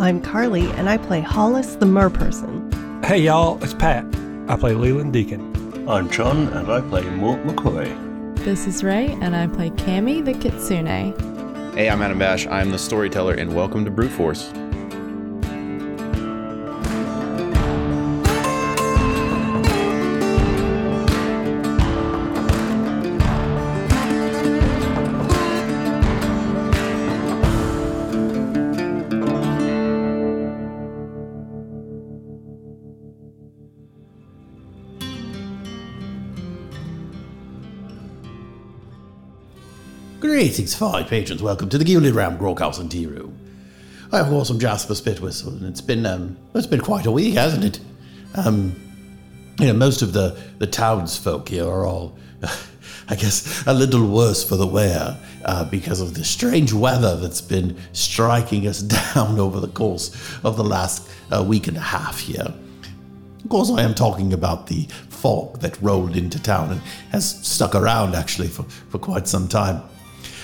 I'm Carly, and I play Hollis the Merperson. Hey y'all, it's Pat. I play Leland Deacon. I'm John, and I play Mort McCoy. This is Ray, and I play Cammy the Kitsune. Hey, I'm Adam Bash. I'm the storyteller, and welcome to Brute Force. Greetings, fine patrons. Welcome to the Gilded Ram Groghouse and Tea Room. I of course am Jasper Spitwhistle, and it's been um, it's been quite a week, hasn't it? Um, you know, most of the the townsfolk here are all, I guess, a little worse for the wear uh, because of the strange weather that's been striking us down over the course of the last uh, week and a half here. Of course, I am talking about the fog that rolled into town and has stuck around actually for, for quite some time.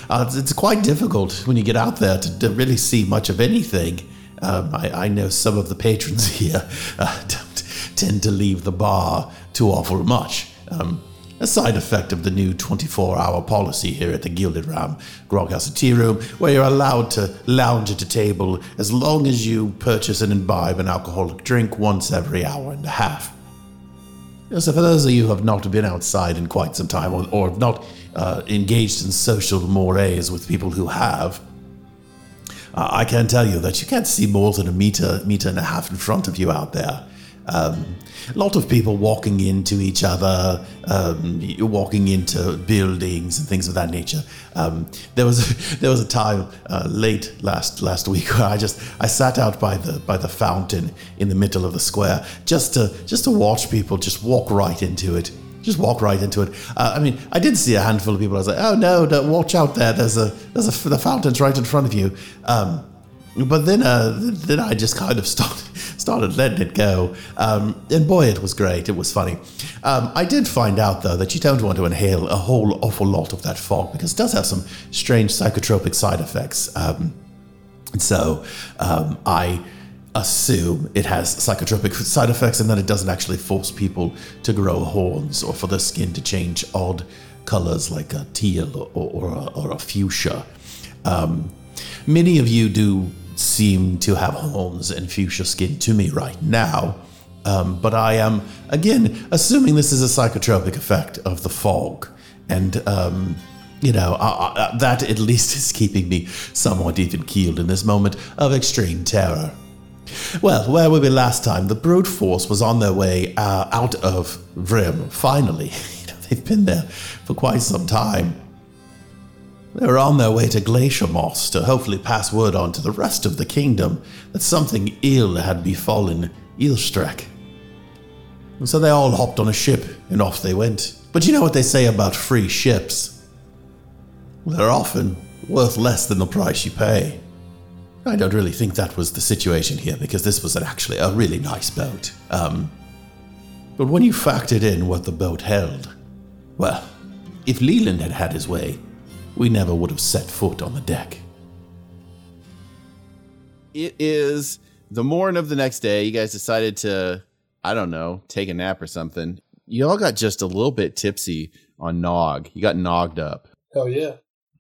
Uh, it's, quite difficult when you get out there to, to really see much of anything. Um, I, I know some of the patrons here uh, don't tend to leave the bar too awful much. Um, a side effect of the new 24 hour policy here at the Gilded Ram Groghouse and Tea Room, where you're allowed to lounge at a table as long as you purchase and imbibe an alcoholic drink once every hour and a half. So, for those of you who have not been outside in quite some time or, or have not uh, engaged in social mores with people who have, uh, I can tell you that you can't see more than a meter, meter and a half in front of you out there. Um, a lot of people walking into each other, um, walking into buildings and things of that nature. Um, there was there was a time uh, late last last week where I just I sat out by the by the fountain in the middle of the square just to just to watch people just walk right into it. Just walk right into it. Uh, I mean, I did see a handful of people. I was like, "Oh no, no watch out there! There's a there's a the fountain's right in front of you." Um, but then, uh, then I just kind of started started letting it go, um, and boy, it was great. It was funny. Um, I did find out though that you don't want to inhale a whole awful lot of that fog because it does have some strange psychotropic side effects. Um, so um, I assume it has psychotropic side effects and that it doesn't actually force people to grow horns or for their skin to change odd colors like a teal or, or, a, or a fuchsia. Um, many of you do seem to have horns and fuchsia skin to me right now. Um, but I am, again, assuming this is a psychotropic effect of the fog. And, um, you know, I, I, that at least is keeping me somewhat even keeled in this moment of extreme terror. Well, where were we last time? The brute force was on their way uh, out of Vrim, finally. They've been there for quite some time. They were on their way to Glacier Moss to hopefully pass word on to the rest of the kingdom that something ill had befallen Eelstrek. And so they all hopped on a ship and off they went. But you know what they say about free ships? They're often worth less than the price you pay. I don't really think that was the situation here because this was actually a really nice boat. Um, but when you factored in what the boat held, well, if Leland had had his way, we never would have set foot on the deck. It is the morning of the next day. You guys decided to, I don't know, take a nap or something. You all got just a little bit tipsy on Nog. You got nogged up. Oh yeah.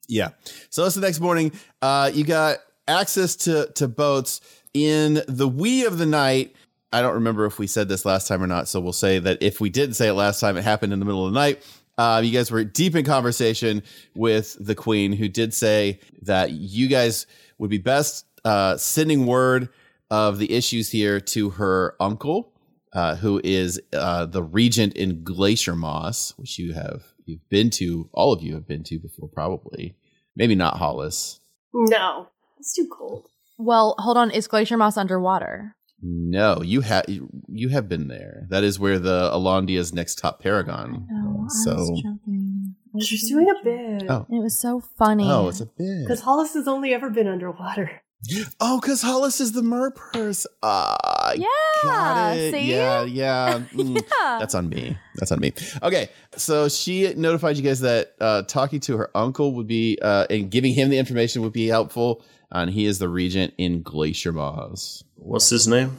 Yeah. So it's the next morning. Uh, you got access to to boats in the wee of the night. I don't remember if we said this last time or not, so we'll say that if we did say it last time, it happened in the middle of the night. Uh, you guys were deep in conversation with the queen, who did say that you guys would be best uh, sending word of the issues here to her uncle, uh, who is uh, the regent in Glacier Moss, which you have you've been to. All of you have been to before, probably. Maybe not Hollis. No, it's too cold. Well, hold on. Is Glacier Moss underwater? No, you have you have been there. That is where the Alondia's next top paragon. No, so I was joking. I was She's doing a bit. Oh. It was so funny. oh, it's a bit. Because Hollis has only ever been underwater. Oh, because Hollis is the mer purse. Ah, Yeah, got it. see? Yeah, yeah. Mm, Yeah. That's on me. That's on me. Okay, so she notified you guys that uh, talking to her uncle would be uh, and giving him the information would be helpful. And he is the regent in Glacier Moss. What's his name?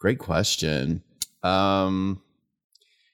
Great question. Um,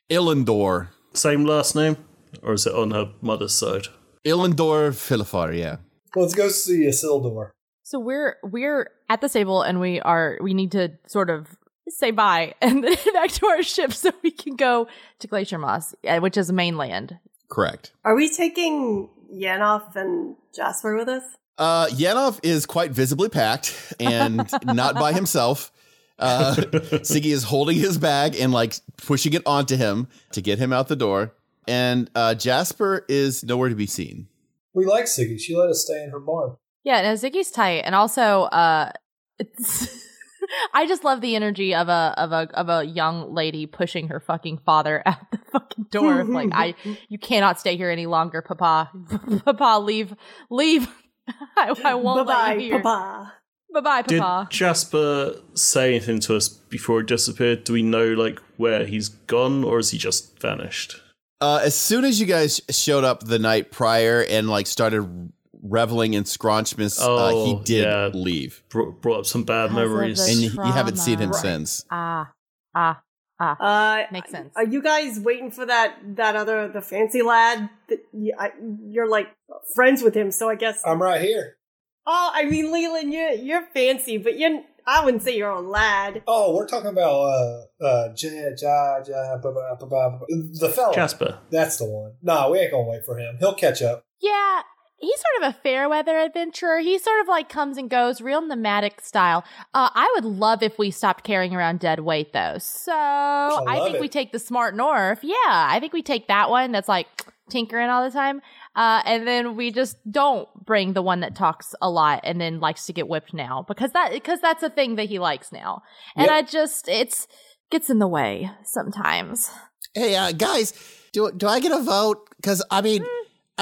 Illendor. Same last name? Or is it on her mother's side? Illendor Filifar, yeah. Let's go see Isildur. So we're we're at the stable and we are we need to sort of say bye and then back to our ship so we can go to Glacier Moss, uh, which is mainland. Correct. Are we taking Yanoff and Jasper with us? Uh, Yanov is quite visibly packed and not by himself. Uh, Siggy is holding his bag and like pushing it onto him to get him out the door. And uh, Jasper is nowhere to be seen. We like Siggy. She let us stay in her barn. Yeah, no, Siggy's tight, and also, uh, it's I just love the energy of a of a of a young lady pushing her fucking father out the fucking door. like, I, you cannot stay here any longer, Papa. Papa, leave, leave. I, I won't Bye let you here. Papa. Bye bye, Papa. Did Jasper say anything to us before he disappeared? Do we know like where he's gone or is he just vanished? Uh, as soon as you guys showed up the night prior and like started reveling in Scraunchmas, uh, he Oh, did yeah. leave, Brought, brought up some bad Because memories. and you, you haven't seen him Trauma. since. Ah, ah, ah. Uh, Makes sense. Are you guys waiting for that that other the fancy lad? That you, I, you're like friends with him, so I guess. I'm right here. oh, I mean, Leland, you're you're fancy, but you're. I wouldn't say you're a lad. Oh, we're talking about uh uh ja, ja, ja, ba, ba, ba, ba, ba. the fella. Jasper. That's the one. Nah, we ain't gonna wait for him. He'll catch up. Yeah, he's sort of a fair weather adventurer. He sort of like comes and goes, real nomadic style. Uh, I would love if we stopped carrying around dead weight, though. So I, love think it. we take the smart Mort. Yeah, I think we take that one that's like tinkering all the time. Uh, and then we just don't bring the one that talks a lot and then likes to get whipped now because that because that's a thing that he likes now. And Yep. I just it's gets in the way sometimes. Hey, uh, guys, do do I get a vote? Because I mean,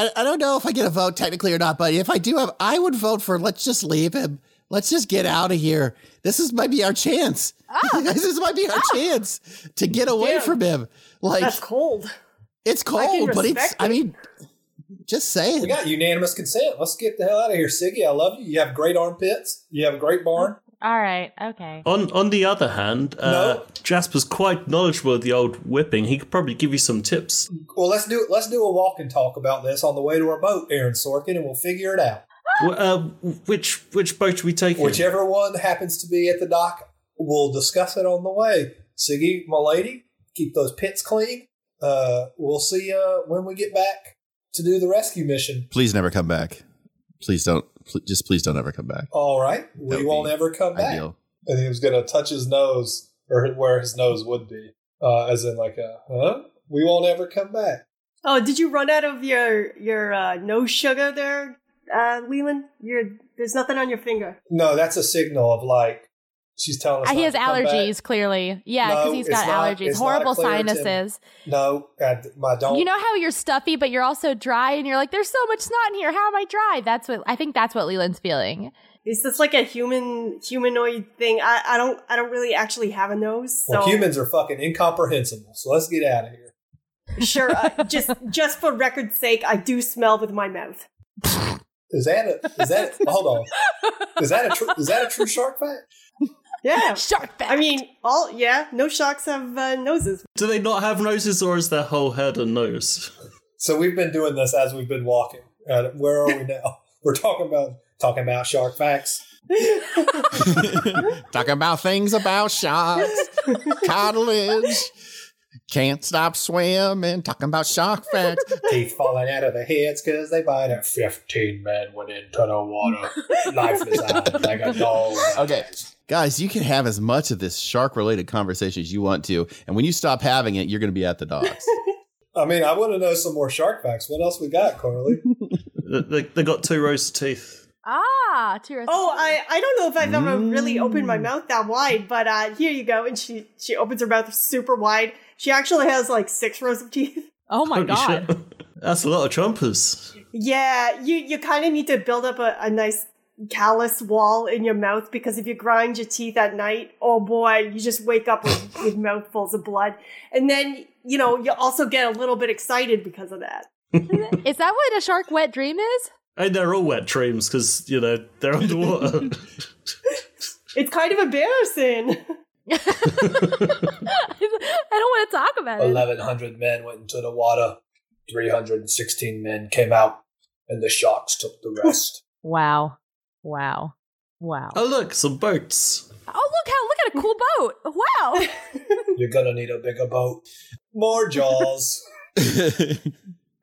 I, I don't know if I get a vote technically or not, but if I do have, I would vote for let's just leave him. Let's just get out of here. This is might be our chance. Ah. Guys, this might be our ah. chance to get away Damn. from him. Like That's cold. it's cold, but it's. respect I mean, just saying. We got unanimous consent. Let's get the hell out of here, Siggy. I love you. You have great armpits. You have a great barn. All right, okay. On on the other hand, uh, No. Jasper's quite knowledgeable of the old whipping. He could probably give you some tips. Well, let's do let's do a walk and talk about this on the way to our boat, Aaron Sorkin, and we'll figure it out. Wh- uh, which which boat are we taking? Whichever one happens to be at the dock, we'll discuss it on the way. Siggy, my lady, keep those pits clean. Uh, we'll see you when we get back to do the rescue mission. Please never come back. Please don't. Pl- just please don't ever come back. All right, That we won't ever come back. And he was going to touch his nose, or where his nose would be, uh, as in like a, huh? We won't ever come back. Oh, did you run out of your your uh, no sugar there, uh, Leland? You're there's nothing on your finger. No, that's a signal of like she's telling us. He has to come back. allergies, clearly. Yeah, because No, he's it's got not- allergies, it's not a horrible clear tip. sinuses. No, uh, my don't. You know how you're stuffy, but you're also dry, and you're like, "There's so much snot in here. How am I dry?" That's what I think. That's what Leland's feeling. Is this like a human humanoid thing? I, I don't I don't really actually have a nose. So well, humans are fucking incomprehensible. So let's get out of here. sure. Uh, just just for record's sake, I do smell with my mouth. Is that a? Is that? hold on. Is that a? Tr- is that a true shark fact? Yeah. Shark fact. I mean, all yeah. No sharks have uh, noses. Do they not have noses, or is their whole head a nose? So we've been doing this as we've been walking. Uh, where are we now? We're talking about talking about shark facts. Talking about things about sharks, cartilage. Can't stop swimming. Talking about shark facts. Teeth falling out of their heads because they bite it. Fifteen men went into the water, lifeless eyes like a dog. Okay. Guys, you can have as much of this shark related conversation as you want to. And when you stop having it, you're going to be at the docks. I mean, I want to know some more shark facts. What else we got, Carly? they, they, they got two rows of teeth. ah, two Oh, I, I don't know if I've ever really opened Mm. my mouth that wide, but uh, here you go. And she she opens her mouth super wide. She actually has like six rows of teeth. Oh my Holy god. shit. That's a lot of chompers. Yeah, you you kind of need to build up a, a nice callus wall in your mouth because if you grind your teeth at night, oh boy, you just wake up with, with mouthfuls of blood. And then, you know, you also get a little bit excited because of that. Is that what a shark wet dream is? And they're all wet dreams because, you know, they're underwater. It's kind of embarrassing. I don't want to talk about it. 1,100 men went into the water. 316 men came out, and the sharks took the rest. Wow. Wow. Wow. oh, look, some boats. Oh, look how look at a cool boat. Wow. You're gonna need a bigger boat. More jaws.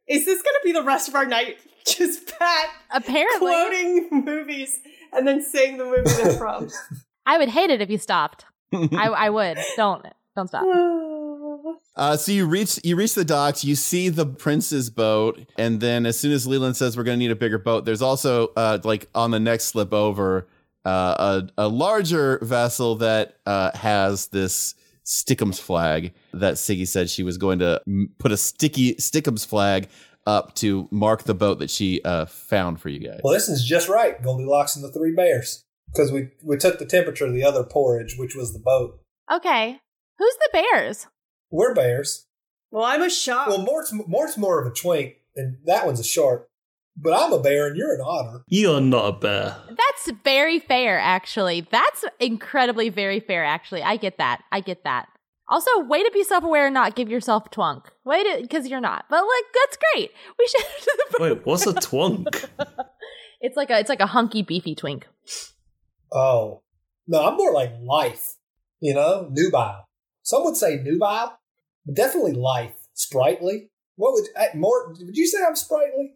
Is this going to be the rest of our night? Just Pat Apparently. quoting movies and then saying the movie they're from. I would hate it if you stopped. I, I would. Don't don't stop. Uh, so you reach you reach the docks. You see the prince's boat, and then as soon as Leland says we're going to need a bigger boat, there's also uh, like on the next slip over uh, a a larger vessel that uh, has this Stickums flag that Siggy said she was going to m- put a sticky Stickums flag up to mark the boat that she uh, found for you guys. Well, this is just right. Goldilocks and the Three Bears. Because we, we took the temperature of the other porridge, which was the boat. Okay. Who's the bears? We're bears. Well, I'm a shark. Well, Mort's, Mort's more of a twink, and that one's a shark. But I'm a bear, and you're an otter. You're not a bear. That's very fair, actually. That's incredibly very fair, actually. I get that. I get that. Also, way to be self-aware and not give yourself a twunk. Way to, because you're not. But like, that's great. We should. Wait, what's a twunk? it's like a, it's like a hunky, beefy twink. Oh. No, I'm more like life. You know, nubile. Some would say nubile, but definitely life. Sprightly. What would, uh, Mort, would you say I'm sprightly?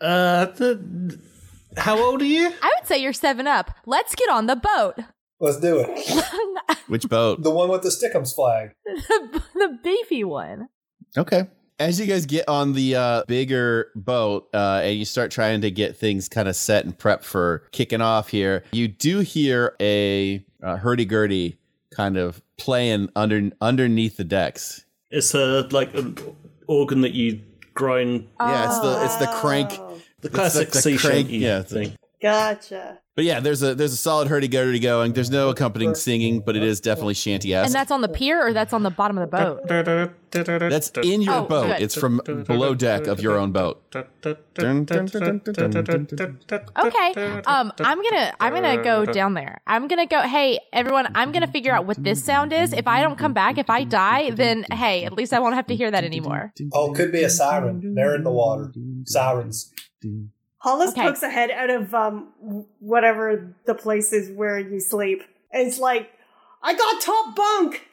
Uh, the, how old are you? I would say you're seven up. Let's get on the boat. Let's do it. Which boat? The one with the Stickums flag. the, the beefy one. Okay. As you guys get on the uh, bigger boat uh, and you start trying to get things kind of set and prep for kicking off here, you do hear a uh, hurdy-gurdy kind of playing under underneath the decks. It's a like an organ that you grind. Yeah, it's the it's the crank. Oh, The It's classic the- the sea crank, shanty yeah, thing. Gotcha. But yeah, there's a there's a solid hurdy-gurdy going. There's no accompanying singing, but it is definitely shanty And that's on the pier or that's on the bottom of the boat? That's in your Oh, boat. good. It's from below deck of your own boat. Okay. Um, I'm gonna I'm gonna go down there. I'm gonna go. Hey, everyone! I'm gonna figure out what this sound is. If I don't come back, if I die, then hey, at least I won't have to hear that anymore. Oh, could be a siren. They're in the water. Sirens. Hollis Okay. pokes a head out of um whatever the place is where you sleep, and it's like, "I got top bunk,"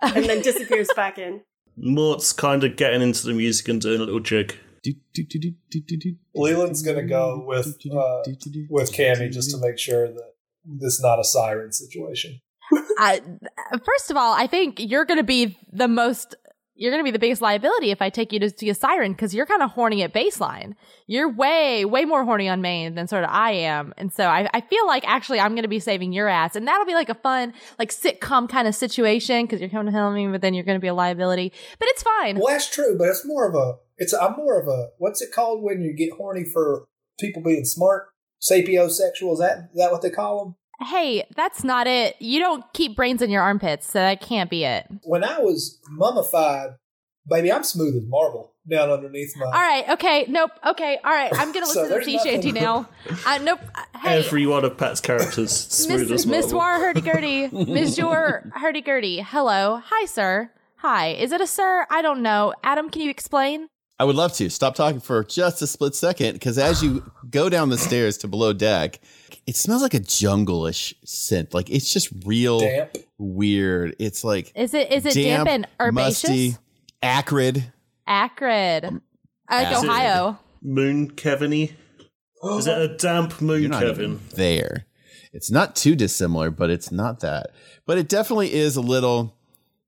and then disappears back in. Mort's kind of getting into the music and doing a little jig. Leland's gonna go with uh, with Cammy just to make sure that this is not a siren situation. I, first of all, I think you're gonna be the most. You're gonna be the biggest liability if I take you to see a siren because you're kind of horny at baseline. You're way, way more horny on main than sort of I am, and so I, I feel like actually I'm gonna be saving your ass, and that'll be like a fun, like sitcom kind of situation because you're coming to help me, but then you're gonna be a liability. But it's fine. Well, that's true, but it's more of a. It's I'm more of a. What's it called when you get horny for people being smart? Sapiosexual. Is that is that what they call them? Hey, that's not it. You don't keep brains in your armpits, so that can't be it. When I was mummified, baby, I'm smooth as marble down underneath my. All right, okay, nope, okay, all right. I'm gonna So listen to the there's sea nothing- shanty now. Uh, nope. uh, Hey, Every one of Pat's characters smooth Miss as Miss marble. War Hurdy Gurdy, Miss Jor Hurdy Gurdy. Hello, hi, sir. Hi, is it a sir? I don't know. Adam, can you explain? I would love to stop talking for just a split second because as you go down the stairs to below deck, it smells like a jungle-ish scent. Like it's just real Damp. weird. It's like Is it is it damp, and herbaceous? musty, acrid. Acrid. Um, like Acid. Ohio. Moon Kevin-y. Is it a damp moon You're not Kevin? even there. It's not too dissimilar, but it's not that. But it definitely is a little.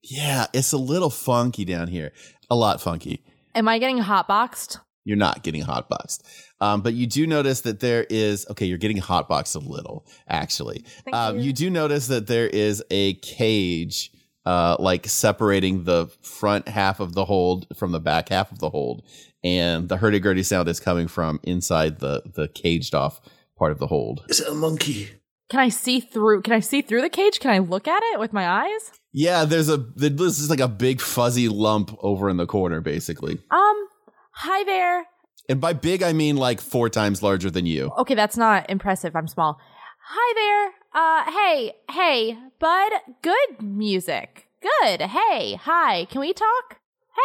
Yeah, it's a little funky down here. A lot funky. Am I getting hotboxed? You're not getting hotboxed. Um, but you do notice that there is okay. You're getting hotboxed a little, actually. Um, you. you do notice that there is a cage, uh, like separating the front half of the hold from the back half of the hold, and the hurdy gurdy sound is coming from inside the the caged off part of the hold. Is it a monkey? Can I see through? Can I see through the cage? Can I look at it with my eyes? Yeah, there's a this is like a big fuzzy lump over in the corner, basically. Um, hi there. And by big, I mean like four times larger than you. Okay, that's not impressive. I'm small. Hi there. Uh, hey, hey, bud. Good music. Good. Hey, hi. Can we talk?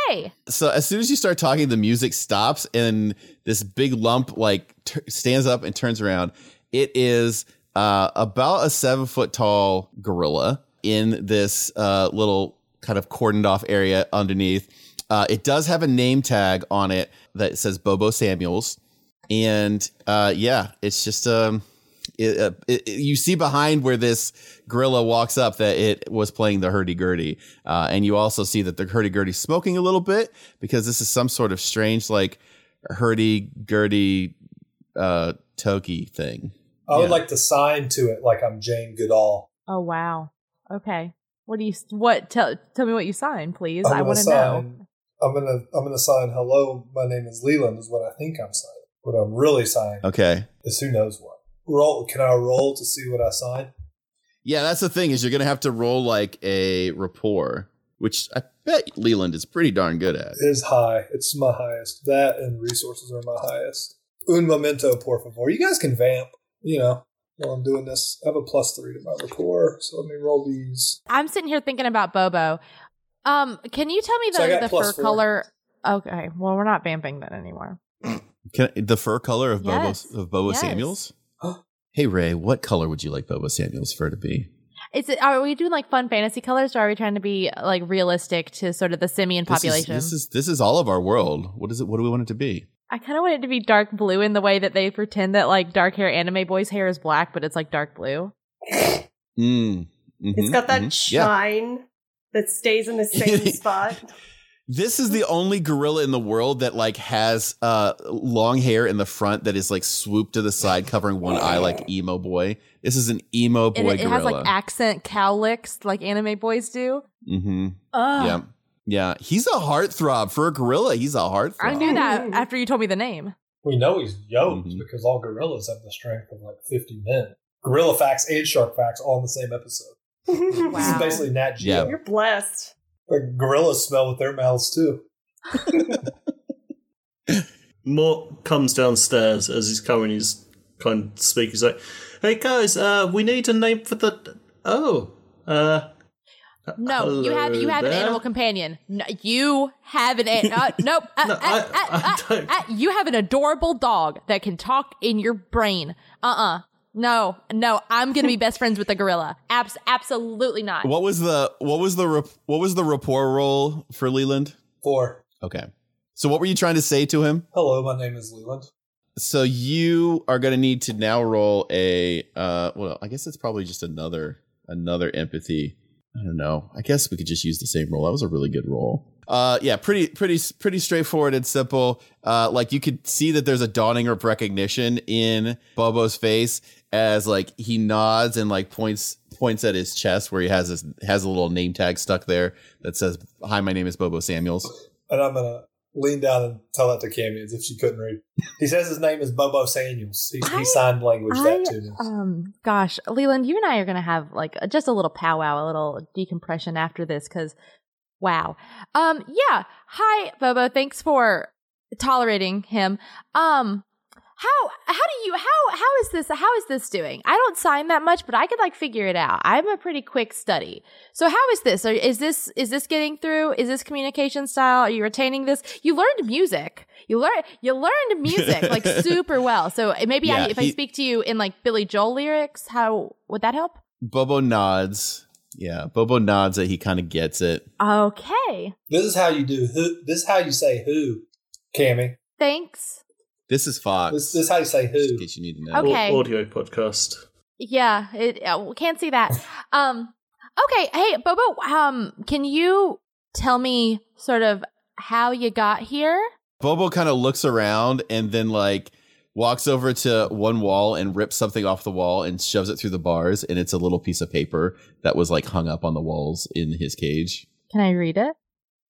Hey. So as soon as you start talking, the music stops, and this big lump like t- stands up and turns around. It is uh, about a seven foot tall gorilla in this uh, little kind of cordoned off area underneath. Uh, it does have a name tag on it that says Bobo Samuels, and uh, yeah, it's just um, it, uh, it, you see behind where this gorilla walks up that it was playing the hurdy gurdy, uh, and you also see that the hurdy gurdy smoking a little bit because this is some sort of strange like hurdy gurdy uh, toki thing. I would Yeah. like to sign to it like I'm Jane Goodall. Oh wow. Okay. What do you? What? Tell tell me what you signed, please. I'm I want to know. Sign- I'm gonna I'm gonna sign hello, my name is Leland is what I think I'm signing. What I'm really signing Okay. is who knows what. Roll can I roll to see what I sign? Yeah, that's the thing is you're gonna have to roll like a rapport, which I bet Leland is pretty darn good at. It is high. It's my highest. That and resources are my highest. Un momento, por favor. You guys can vamp, you know, while I'm doing this. I have a plus three to my rapport, so let me roll these. I'm sitting here thinking about Bobo. Um, can you tell me the, got the fur four. color? Okay. Well, we're not vamping that anymore. Can, the fur color of Yes. Bobo of Bobo Yes. Samuels. hey Ray, what color would you like Bobo Samuels' fur to be? Is it? Are we doing like fun fantasy colors, or are we trying to be like realistic to sort of the simian This is- population? This is, this is all of our world. What is it? What do we want it to be? I kind of want it to be dark blue in the way that they pretend that like dark hair anime boys' hair is black, but it's like dark blue. Mm. It's Mhm, it's got that mhm. Yeah. Shine that stays in the same spot. This is the only gorilla in the world that like has uh long hair in the front that is like swooped to the side, covering one eye like emo boy. This is an emo And boy it, it gorilla. has like accent cowlicks like anime boys do. mm-hmm. Ugh. Yeah, yeah. He's a heartthrob for a gorilla. He's a heartthrob. I knew that after you told me the name. We know he's yoked Mhm. because all gorillas have the strength of like 50 men. Gorilla facts and shark facts all in the same episode. This is basically Nat Geo. Yeah. You're blessed. Like, gorillas smell with their mouths too. Mort comes downstairs as he's coming. He's kind of speaking. He's like, "Hey guys, uh, we need a name for the. Oh, uh, No, you have you hello have an animal companion. No, you have an an- uh, nope. Uh, No, uh, I- uh, I uh, don't. uh, you have an adorable dog that can talk in your brain. Uh uh No, no. I'm gonna be best friends with the gorilla. Abs- absolutely not. What was the what was the rap- what was the rapport roll for Leland? Four. Okay. So what were you trying to say to him? Hello, my name is Leland. So you are going to need to now roll a uh well, I guess it's probably just another another empathy. I don't know. I guess we could just use the same roll. That was a really good roll. Uh yeah, pretty pretty pretty straightforward and simple. Uh like you could see that there's a dawning of recognition in Bobo's face as like he nods and like points points at his chest where he has his has a little name tag stuck there that says hi my name is Bobo Samuels. And I'm going to lean down and tell that to Cammy as if she couldn't read. He says his name is Bobo Samuels. He, I- he signed language I, that to me. um, gosh, Leland, you and I are gonna have like a- just a little powwow, a little decompression after this, because wow. Um, yeah. Hi, Bobo. Thanks for tolerating him. Um, how how do you how how is this how is this doing? I don't sign that much, but I could like figure it out. I'm a pretty quick study. So how is this? Are, is this is this getting through? Is this communication style? Are you retaining this? You learned music. You learned you learned music like super well. So maybe I, Yeah, if I speak to you in like Billy Joel lyrics, how would that help? Bobo nods. Yeah, Bobo nods that he kind of gets it. Okay. This is how you do who. This is how you say who, Cammy. Thanks. This is Fox. This, this is how you say in who. case you need to know. Okay. Au- audio podcast. Yeah, it uh, we can't see that. Um okay, hey Bobo, um can you tell me sort of how you got here? Bobo kind of looks around and then like walks over to one wall and rips something off the wall and shoves it through the bars and it's a little piece of paper that was like hung up on the walls in his cage. Can I read it?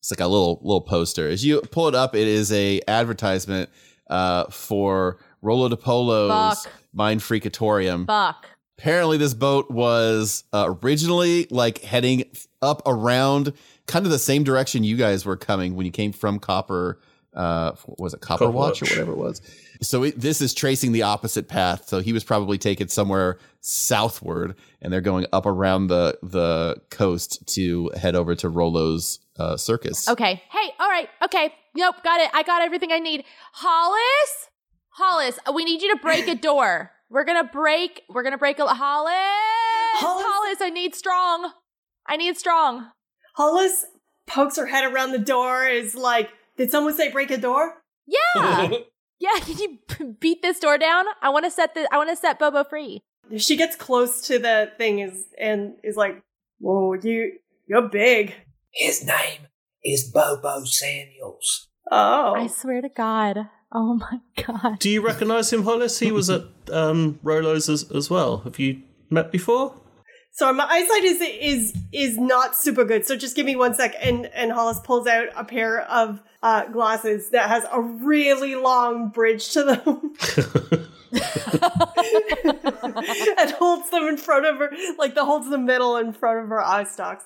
It's like a little little poster. As you pull it up, it is a advertisement uh, for Rolo de Polo's Fuck. Mind Freakatorium. Fuck. Apparently, this boat was uh, originally like heading up around kind of the same direction you guys were coming when you came from Copper. Uh, was it Copper Copper Watch or whatever it was? So it, this is tracing the opposite path. So he was probably taken somewhere southward, and they're going up around the the coast to head over to Rolo's uh, circus. Okay. Hey, all right. Okay. Nope, got it. I got everything I need. Hollis? Hollis, we need you to break a door. We're gonna break we're gonna break a Hollis! Hollis? Hollis, I need strong. I need strong. Hollis pokes her head around the door. Is like, did someone say break a door? Yeah. yeah, can you beat this door down? I wanna set the I wanna set Bobo free. She gets close to the thing is and is like, "Whoa, you you're big." His name is Bobo Samuels. Oh, I swear to God. Oh my god. Do you recognise him, Hollis? He was at um, Rolo's as, as well. Have you met before? Sorry, my eyesight is is is not super good. So just give me one sec. And and Hollis pulls out a pair of uh, glasses that has a really long bridge to them, and holds them in front of her, like the holds the middle in front of her eye stalks.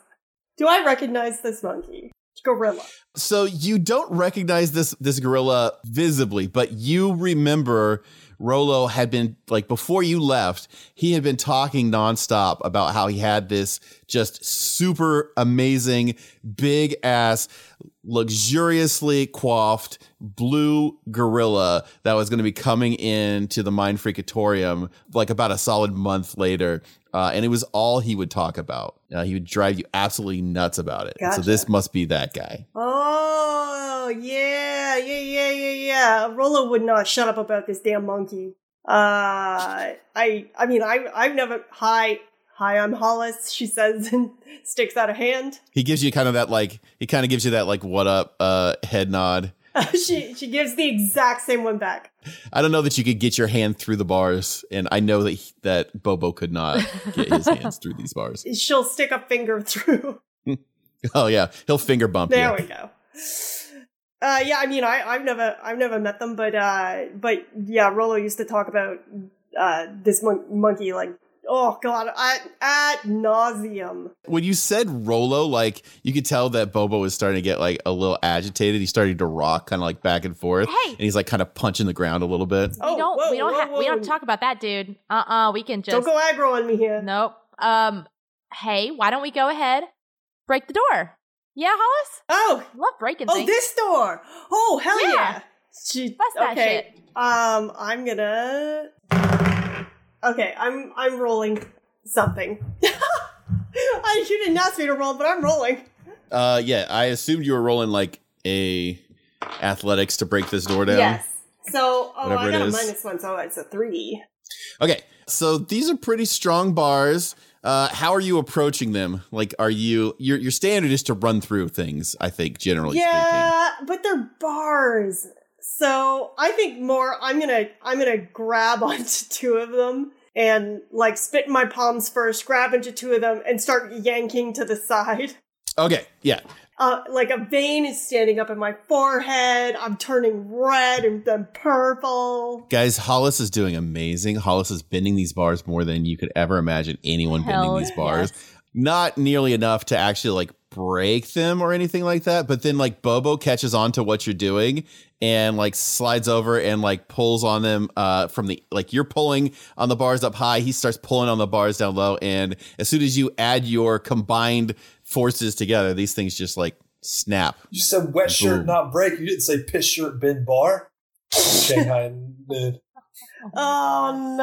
Do I recognize this monkey? Gorilla. So you don't recognize this this gorilla visibly, but you remember Rolo had been like before you left, he had been talking nonstop about how he had this just super amazing, big ass, luxuriously coiffed blue gorilla that was going to be coming into the Mind Freakatorium like about a solid month later. Uh, and it was all he would talk about. Uh, he would drive you absolutely nuts about it. So this must be that guy. Oh yeah, yeah, yeah, yeah, yeah. Rolo would not shut up about this damn monkey. Uh, I, I mean, I, I've never. Hi, hi, I'm Hollis. She says and sticks out a hand. He gives you kind of that like he kind of gives you that like what up uh head nod. she, she gives the exact same one back. I don't know that you could get your hand through the bars, and I know that he, that Bobo could not get his hands through these bars. She'll stick a finger through. Oh yeah, he'll finger bump you. There you. we go. Uh, yeah, I mean, I, I've never, I've never met them, but, uh, but yeah, Rolo used to talk about, uh, this mon- monkey, like, oh god, at, at nauseum. When you said Rolo, like you could tell that Bobo was starting to get like a little agitated. He's starting to rock, kind of like back and forth, Hey! and he's like kind of punching the ground a little bit. Oh, we don't whoa, we don't whoa, ha- we don't talk about that, dude. Uh-uh, we can just Don't go aggro on me here. Nope. Um hey, why don't we go ahead? Break the door. Yeah, Hollis? Oh, Love breaking oh, things. this door. Oh, hell yeah. Yeah. She, Bust that okay. Um, I'm gonna. Okay, I'm I'm rolling something. I you didn't ask me to roll, but I'm rolling. Uh, yeah, I assumed you were rolling like a athletics to break this door down. Yes. So, oh, Whatever I got a minus one, so it's a three. Okay, so these are pretty strong bars. Uh, how are you approaching them? Like, are you your your standard is to run through things? I think generally speaking. Yeah, but they're bars. So I think more. I'm gonna I'm gonna grab onto two of them and like spit in my palms first, grab into two of them, and start yanking to the side. Okay, yeah. Uh, like a vein is standing up in my forehead. I'm turning red and then purple. Guys, Hollis is doing amazing. Hollis is bending these bars more than you could ever imagine anyone Hell bending these bars. Not nearly enough to actually like break them or anything like that. But then like Bobo catches on to what you're doing and like slides over and like pulls on them uh from the like you're pulling on the bars up high. He starts pulling on the bars down low. And as soon as you add your combined forces together, these things just like snap. You said wet shirt, not break. You didn't say piss shirt, bend bar. Shanghai did. Oh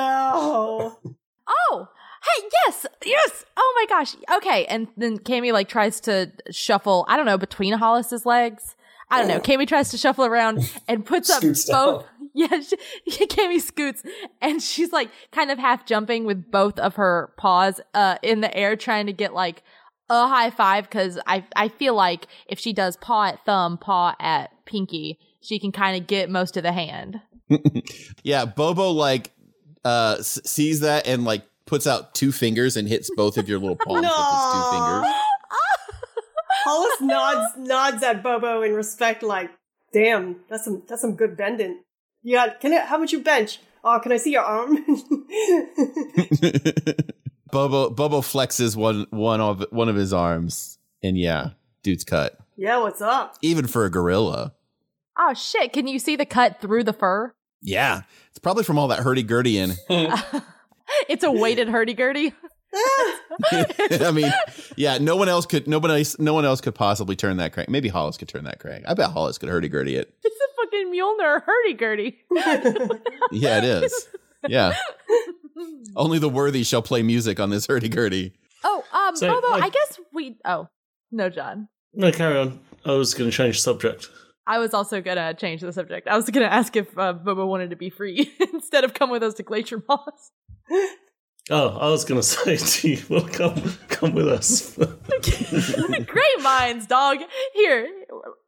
no! Oh, hey, yes, yes. Oh my gosh. Okay, and then Cammy like tries to shuffle. I don't know between Hollis's legs. I don't know. Cammy tries to shuffle around and puts up both. down. Yeah, she, Cammy scoots and she's like kind of half jumping with both of her paws uh, in the air, trying to get like a high five. Because I I feel like if she does paw at thumb, paw at pinky, she can kind of get most of the hand. Yeah, Bobo like uh s- sees that and like puts out two fingers and hits both of your little palms with his two fingers. No. Hollis nods nods at Bobo in respect, like, "Damn, that's some that's some good bending." You got? Can I? How much you bench? Oh, can I see your arm? Bobo Bobo flexes one one of one of his arms, and yeah, dude's cut. yeah, what's up? Even for a gorilla. Oh shit! Can you see the cut through the fur? Yeah, it's probably from all that hurdy gurdy and It's a weighted hurdy gurdy. I mean, yeah, no one else could. Nobody, else- no one else could possibly turn that crank. Maybe Hollis could turn that crank. I bet Hollis could hurdy gurdy it. It's a fucking Mjolnir hurdy gurdy. Yeah, it is. Yeah. Only the worthy shall play music on this hurdy gurdy. Oh, um, So, Bobo, like- I guess we. Oh, no, John. No, carry on. I was going to change the subject. I was also gonna change the subject. I was gonna ask if uh, Bobo wanted to be free instead of come with us to Glacier Moss. Oh, I was going to say to you, well, come, come with us. Great minds, dog. Here,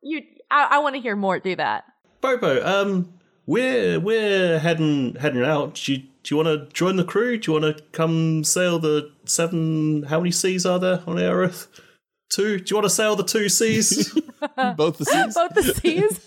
you. I, I want to hear more. Do that. Bobo, um, we're we're heading heading out. Do you, do you want to join the crew? Do you want to come sail the seven? How many seas are there on Earth? Two. Do you want to sail the two seas? Both the seas. Both the seas.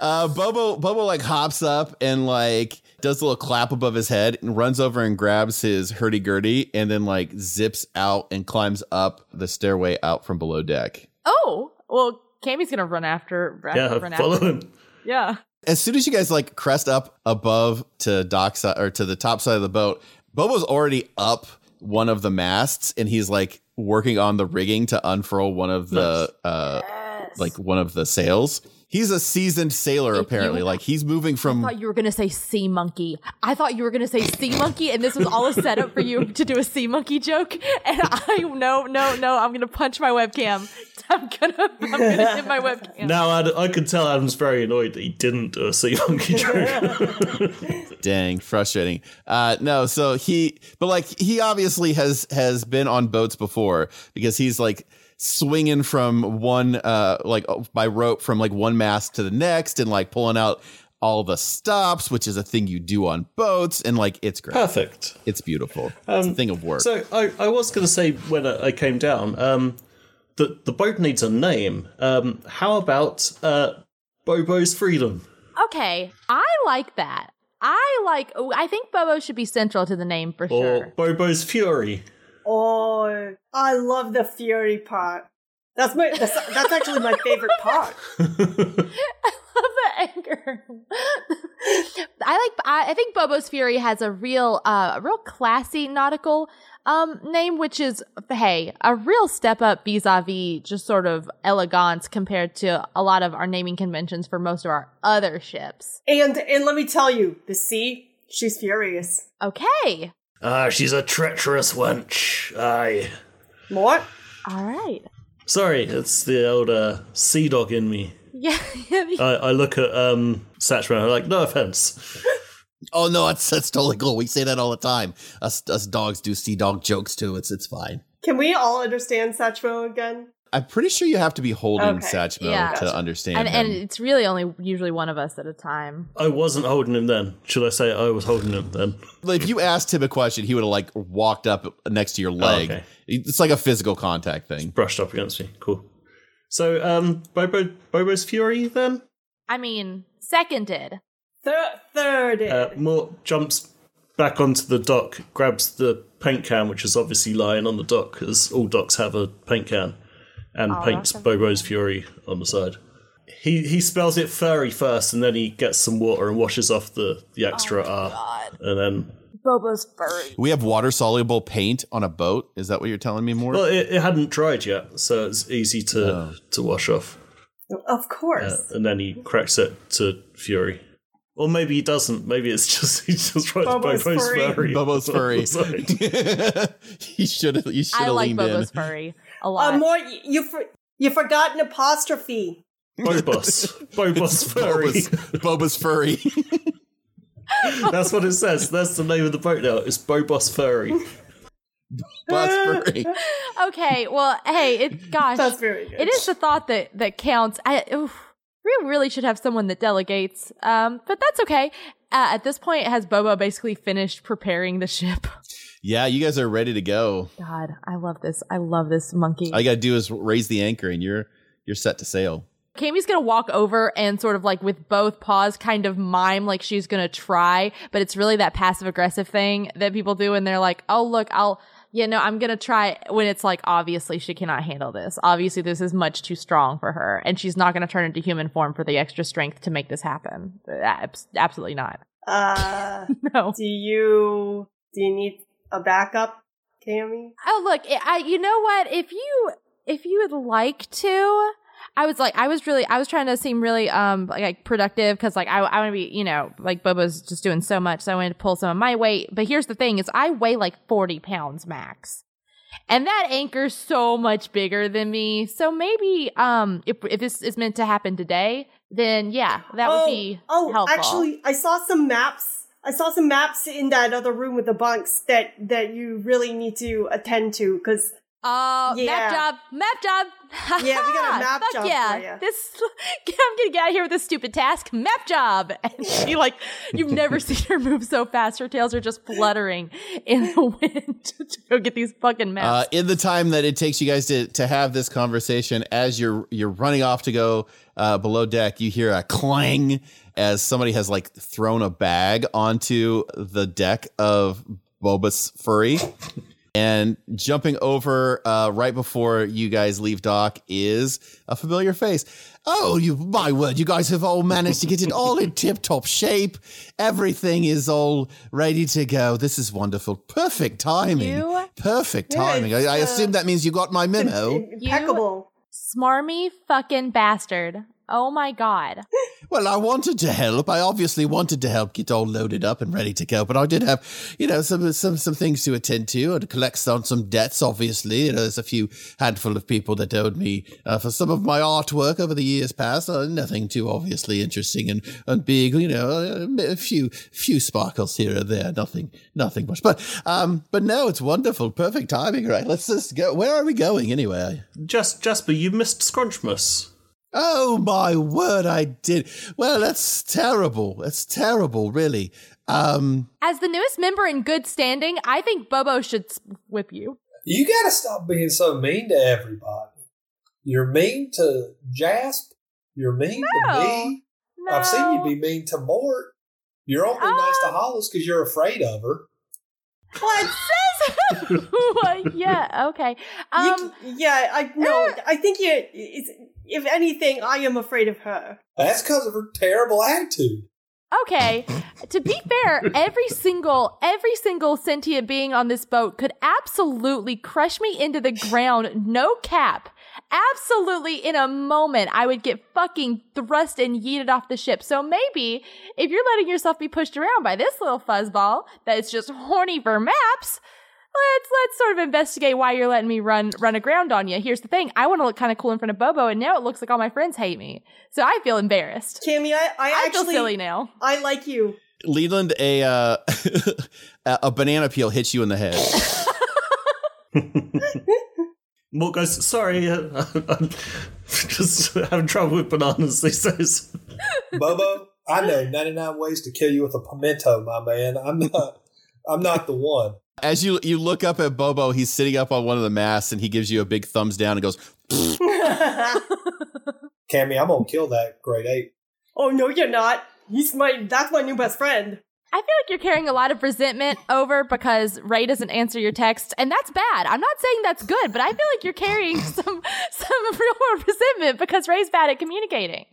Uh, Bobo, Bobo like hops up and like does a little clap above his head and runs over and grabs his hurdy gurdy and then like zips out and climbs up the stairway out from below deck. oh, well, Cammy's gonna run after. Run, yeah, run follow after. him. Yeah. As soon as you guys like crest up above to dock side or to the top side of the boat, Bobo's already up one of the masts and he's like working on the rigging to unfurl one of the uh like one of the sails. He's a seasoned sailor If apparently. you- like he's moving I from thought you were gonna say sea monkey. I thought you were gonna say sea monkey, and this was all a setup for you to do a sea monkey joke. And I no no no, I'm gonna punch my webcam. I'm gonna I'm gonna hit my webcam. Now I, I could tell Adam's very annoyed that he didn't do a sea monkey joke. Dang, frustrating. Uh no, so he but like he obviously has has been on boats before because he's like swinging from one uh like by rope from like one mast to the next and like pulling out all the stops, which is a thing you do on boats and like it's great. Perfect. It's beautiful. it's a thing of work. So I, I was going to say when I I came down, um, the the boat needs a name. Um, how about uh, Bobo's Freedom? Okay, I like that. I like. oh, I think Bobo should be central to the name for Or sure. Bobo's Fury? Oh, I love the fury part. That's my. That's, that's actually my favorite part. I love the anger. I like. I, I think Bobo's Fury has a real, uh, a real classy nautical um name, which is hey, a real step up vis-a-vis just sort of elegance compared to a lot of our naming conventions for most of our other ships. And and let me tell you, the sea, she's furious. Okay, Ah, she's a treacherous wench. Aye. What? all right, Sorry, it's the old uh, sea dog in me. yeah. I, I look at um, Satchmo. I'm like, no offense. oh no, that's that's totally cool. We say that all the time. Us us dogs do sea dog jokes too. It's it's fine. Can we all understand Satchmo again? I'm pretty sure you have to be holding Okay. Satchmo Yeah. to understand and, him. and it's really only usually one of us at a time. I wasn't holding him then. Should I say I was holding him then? Like, if you asked him a question, he would have like walked up next to your leg. okay. It's like a physical contact thing. Brushed up against me. Cool. So, um, Bobo, Bobo's Fury then? I mean, seconded. Third, third. Uh, Mort jumps back onto the dock, grabs the paint can, which is obviously lying on the dock, because all docks have a paint can, and paints Bobo's Fury on the side. He he spells it furry first, and then he gets some water and washes off the, the extra R. And then, Bobo's furry. We have water soluble paint on a boat. Is that what you're telling me, Mort? well, it, it hadn't dried yet, so it's easy to, to wash off. of course. Uh, and then he cracks it to Fury. Or maybe he doesn't. Maybe it's just he just writes Bobo's Bobo's, furry. furry. Bobo's furry. Sorry. you should have. You should I have like leaned Bobo's in. furry a lot. Uh, Mort, you for, you forgot an apostrophe. Bobos. Bobos furry. Boba's, Boba's furry. That's what it says. That's the name of the boat now. It's Bobos Furry. Bus furry. okay, well, hey, it gosh, That's very good. it is the thought that that counts. I oof, we really should have someone that delegates, um, but that's okay. Uh, at this point, has Bobo basically finished preparing the ship? Yeah, you guys are ready to go. God, I love this. I love this monkey. All you gotta do is raise the anchor, and you're you're set to sail. Cammy's gonna walk over and sort of like with both paws kind of mime like she's gonna try, but it's really that passive aggressive thing that people do and they're like, oh look, I'll you know, I'm gonna try when it's like obviously she cannot handle this. Obviously this is much too strong for her, and she's not gonna turn into human form for the extra strength to make this happen. Abs- absolutely not. Uh, No. do you do you need a backup, Cammy? Oh look, I, you know what? If you if you would like to, I was like I was really I was trying to seem really um like productive because like I I want to be you know like Bobo's just doing so much, so I wanted to pull some of my weight. But here's the thing: is I weigh like forty pounds max. And that anchor's so much bigger than me. So maybe um if if this is meant to happen today, then yeah, that oh, would be oh, helpful. actually, I saw some maps. I saw some maps in that other room with the bunks that that you really need to attend to because Uh, Yeah. map job, map job. Yeah, we got a map Fuck job yeah. for ya. This, I'm gonna get out here with this stupid task, map job. And she like, you've never seen her move so fast. Her tails are just fluttering in the wind to go get these fucking Uh, maps. in the time that it takes you guys to, to have this conversation, as you're you're running off to go uh, below deck, you hear a clang as somebody has like thrown a bag onto the deck of Bobo's furry. And jumping over uh, right before you guys leave dock is a familiar face. Oh, you my word! You guys have all managed to get it all in tip-top shape. Everything is all ready to go. This is wonderful. Perfect timing. You- Perfect Yeah, timing. I, it's, I uh, assume that means you got my memo. impeccable. Smarmy fucking bastard. Oh my god. Well, I wanted to help. I obviously wanted to help get all loaded up and ready to go, but I did have, you know, some some some things to attend to and collect on some debts. Obviously, you know, there's a few handful of people that owed me uh, for some of my artwork over the years past. Uh, nothing too obviously interesting and and big, you know, a few few sparkles here and there. Nothing nothing much, but um, but no, it's wonderful, perfect timing. Right, let's just go. Where are we going anyway? Just Jasper, you missed Scrunchmas. Oh my word, I did. Well, that's terrible. That's terrible, really. Um, As the newest member in good standing, I think Bobo should whip you. You got to stop being so mean to everybody. You're mean to Jasp. You're mean No. to me. I've seen you be mean to Mort. You're only nice to Um, Hollis because you're afraid of her. What says? What? yeah. Okay. You- Um. yeah, I no. I think you. It's, if anything, I am afraid of her. That's because of her terrible attitude. Okay. to be fair, every single every single sentient being on this boat could absolutely crush me into the ground, no cap. Absolutely in a moment I would get fucking thrust and yeeted off the ship. So maybe if you're letting yourself be pushed around by this little fuzzball that is just horny for maps, let's let's sort of investigate why you're letting me run run aground on you. Here's the thing: I want to look kind of cool in front of Bobo, and now it looks like all my friends hate me, so I feel embarrassed. Cammy, I, I, I actually feel silly now. I like you. Leland, a uh, a a banana peel hits you in the head. Mort goes, sorry, uh, I'm just having trouble with bananas these days. Bobo, I know 99 ways to kill you with a pimento, my man. I'm not. I'm not the one. As you you look up at Bobo, he's sitting up on one of the masts, and he gives you a big thumbs down and goes, Cammy, I'm gonna kill that great ape. oh no, you're not. He's my. That's my new best friend. I feel like you're carrying a lot of resentment over because Ray doesn't answer your text, and that's bad. I'm not saying that's good, but I feel like you're carrying some some real world resentment because Ray's bad at communicating.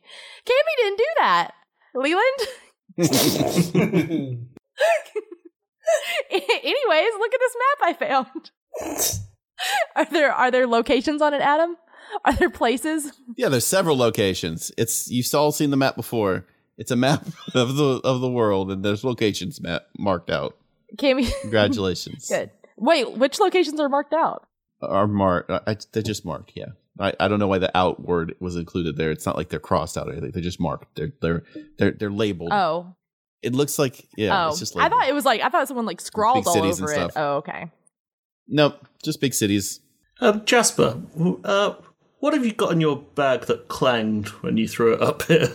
Cammy didn't do that. Leland. Anyways, look at this map I found. Are there are there locations on it, Adam? Are there places? "Yeah, there's several locations. It's you've all seen the map before. It's a map of the of the world, and there's locations map marked out. Cammy, Congratulations. good. Wait, which locations are marked out? Are marked. Uh, they're just marked. Yeah. I, I don't know why the out word was included there. It's not like they're crossed out or anything. They're just marked. They're they're they're they're labeled. Oh, It looks like yeah. oh, It's just like I thought it was like I thought someone like scrawled all over it. stuff. Oh, okay. nope. Just big cities. Um, Jasper, uh, what have you got in your bag that clanged when you threw it up here?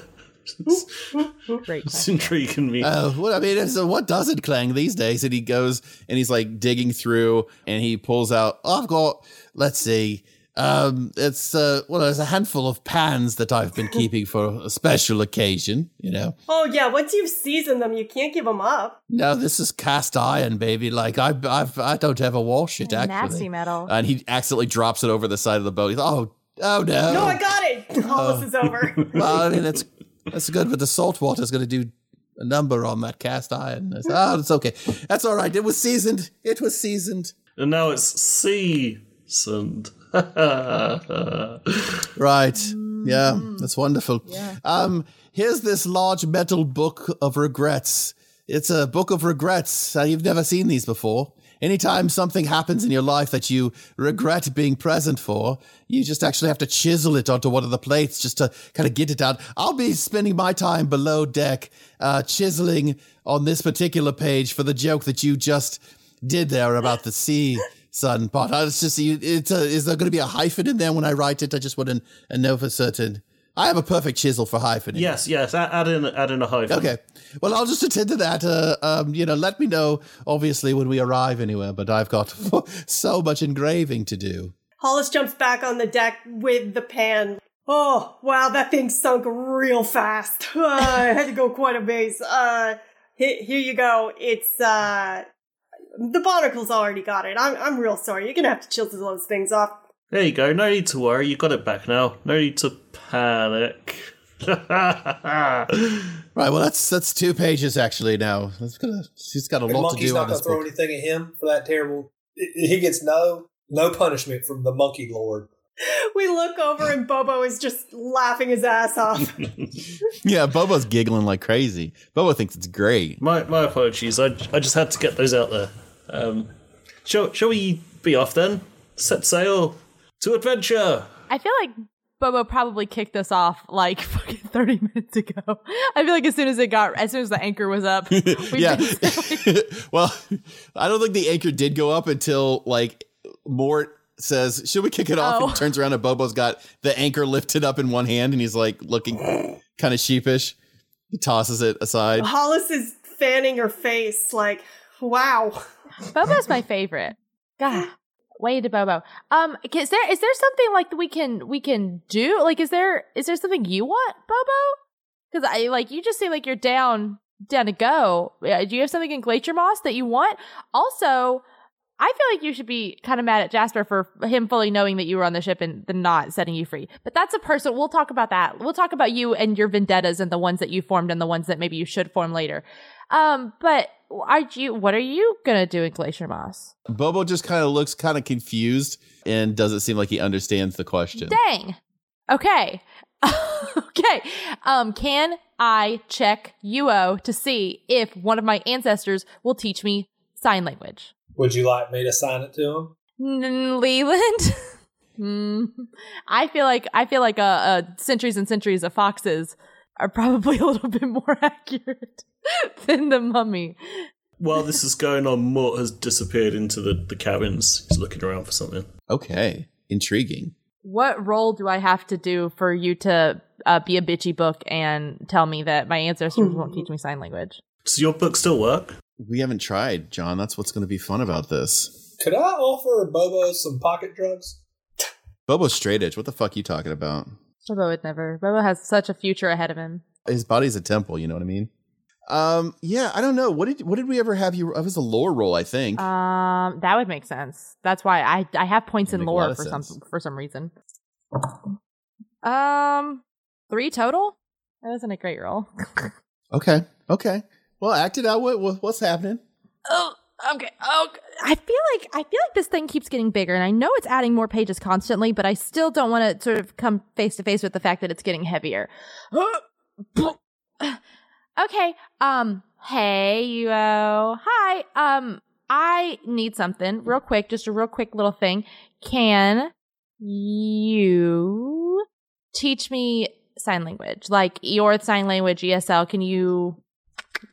it's, Great. it's intriguing me. Uh, what I mean, so what doesn't clang these days? And he goes and he's like digging through and he pulls out. Oh, I've got, let's see, Um, it's uh, well, there's a handful of pans that I've been keeping for a special occasion. You know. Oh yeah, once you've seasoned them, you can't give them up. No, this is cast iron, baby. Like I, I've, I don't ever wash it actually. Nasty metal. And he accidentally drops it over the side of the boat. He's oh, oh no. No, I got it. All this is over. well, I mean, that's that's good, but the salt water is going to do a number on that cast iron. I said, oh, it's okay. That's all right. It was seasoned. It was seasoned. And now it's seasoned. Right. Yeah, that's wonderful. Um, here's this large metal book of regrets. It's a book of regrets. Uh, you've never seen these before. Anytime something happens in your life that you regret being present for, you just actually have to chisel it onto one of the plates just to kind of get it out. I'll be spending my time below deck, uh, chiseling on this particular page for the joke that you just did there about the sea sun pot. I was just, you- it's a, is there going to be a hyphen in there when I write it? I just want to to know for certain. I have a perfect chisel for hyphening. yes, yes. a- Add in, add in a hyphen. Okay. Well, I'll just attend to that. Uh, um, you know, let me know, obviously, when we arrive anywhere, but I've got so much engraving to do. Hollis jumps back on the deck with the pan. Oh, wow, that thing sunk real fast. Uh, I had to go quite a ways. Uh, here, here you go. It's, uh, the barnacle's already got it. I'm, I'm real sorry. You're gonna have to chisel those things off. There you go. No need to worry. You got it back now. No need to panic. Right. Well, that's that's two pages actually. Now that's gonna. She's got a And lot to do. Monkey's not gonna throw book. anything at him for that terrible. He gets no no punishment from the Monkey Lord. We look over and Bobo is just laughing his ass off. Yeah, Bobo's giggling like crazy. Bobo thinks it's great. my my apologies. I, I just had to get those out there. Um, shall shall we be off then? Set sail to adventure. I feel like Bobo probably kicked us off like fucking 30 minutes ago. I feel like as soon as it got, as soon as the anchor was up, we've yeah. well, I don't think the anchor did go up until like Mort says, "Should we kick it off?" Oh. And turns around and Bobo's got the anchor lifted up in one hand, and he's like looking kind of sheepish. He tosses it aside. Hollis is fanning her face like, wow. Bobo's my favorite. God, way to Bobo. Um, is there is there something like we can we can do? Like, is there is there something you want, Bobo? Because I like you just seem like you're down down to go. Uh, Do you have something in Glacier Moss that you want? Also. I feel like you should be kind of mad at Jasper for him fully knowing that you were on the ship and then not setting you free. But that's a person. We'll talk about that. We'll talk about you and your vendettas and the ones that you formed and the ones that maybe you should form later. Um, but are you? What are you gonna do in Glacier Moss? Bobo just kind of looks kind of confused and doesn't seem like he understands the question. Dang. Okay. okay. Um, can I check UO to see if one of my ancestors will teach me sign language? Would you like me to sign it to him? N- Leland. Hmm. I feel like I feel like uh, uh, centuries and centuries of foxes are probably a little bit more accurate than the mummy. While this is going on, Mort has disappeared into the, the cabins. He's looking around for something. Okay, intriguing. What role do I have to do for you to uh, be a bitchy book and tell me that my ancestors won't teach me sign language? Does your book still work? We haven't tried, John. That's what's going to be fun about this. Could I offer Bobo some pocket drugs? Bobo straight edge. What the fuck are you talking about? Bobo would never. Bobo has such a future ahead of him. His body's a temple. You know what I mean? Um. Yeah. I don't know. What did What did we ever have you? It was a lore roll, I think. Um, that would make sense. That's why I I have points in make a lot lore of for some for some reason. Um, three total. That wasn't a great roll. okay. Okay. Well, act it out. What, what What's happening? oh, okay. Oh, I feel like I feel like this thing keeps getting bigger, and I know it's adding more pages constantly, but I still don't want to sort of come face to face with the fact that it's getting heavier. okay. Um. Hey, Uo. Hi. Um. I need something real quick. Just a real quick little thing. Can you teach me sign language, like your sign language ESL? Can you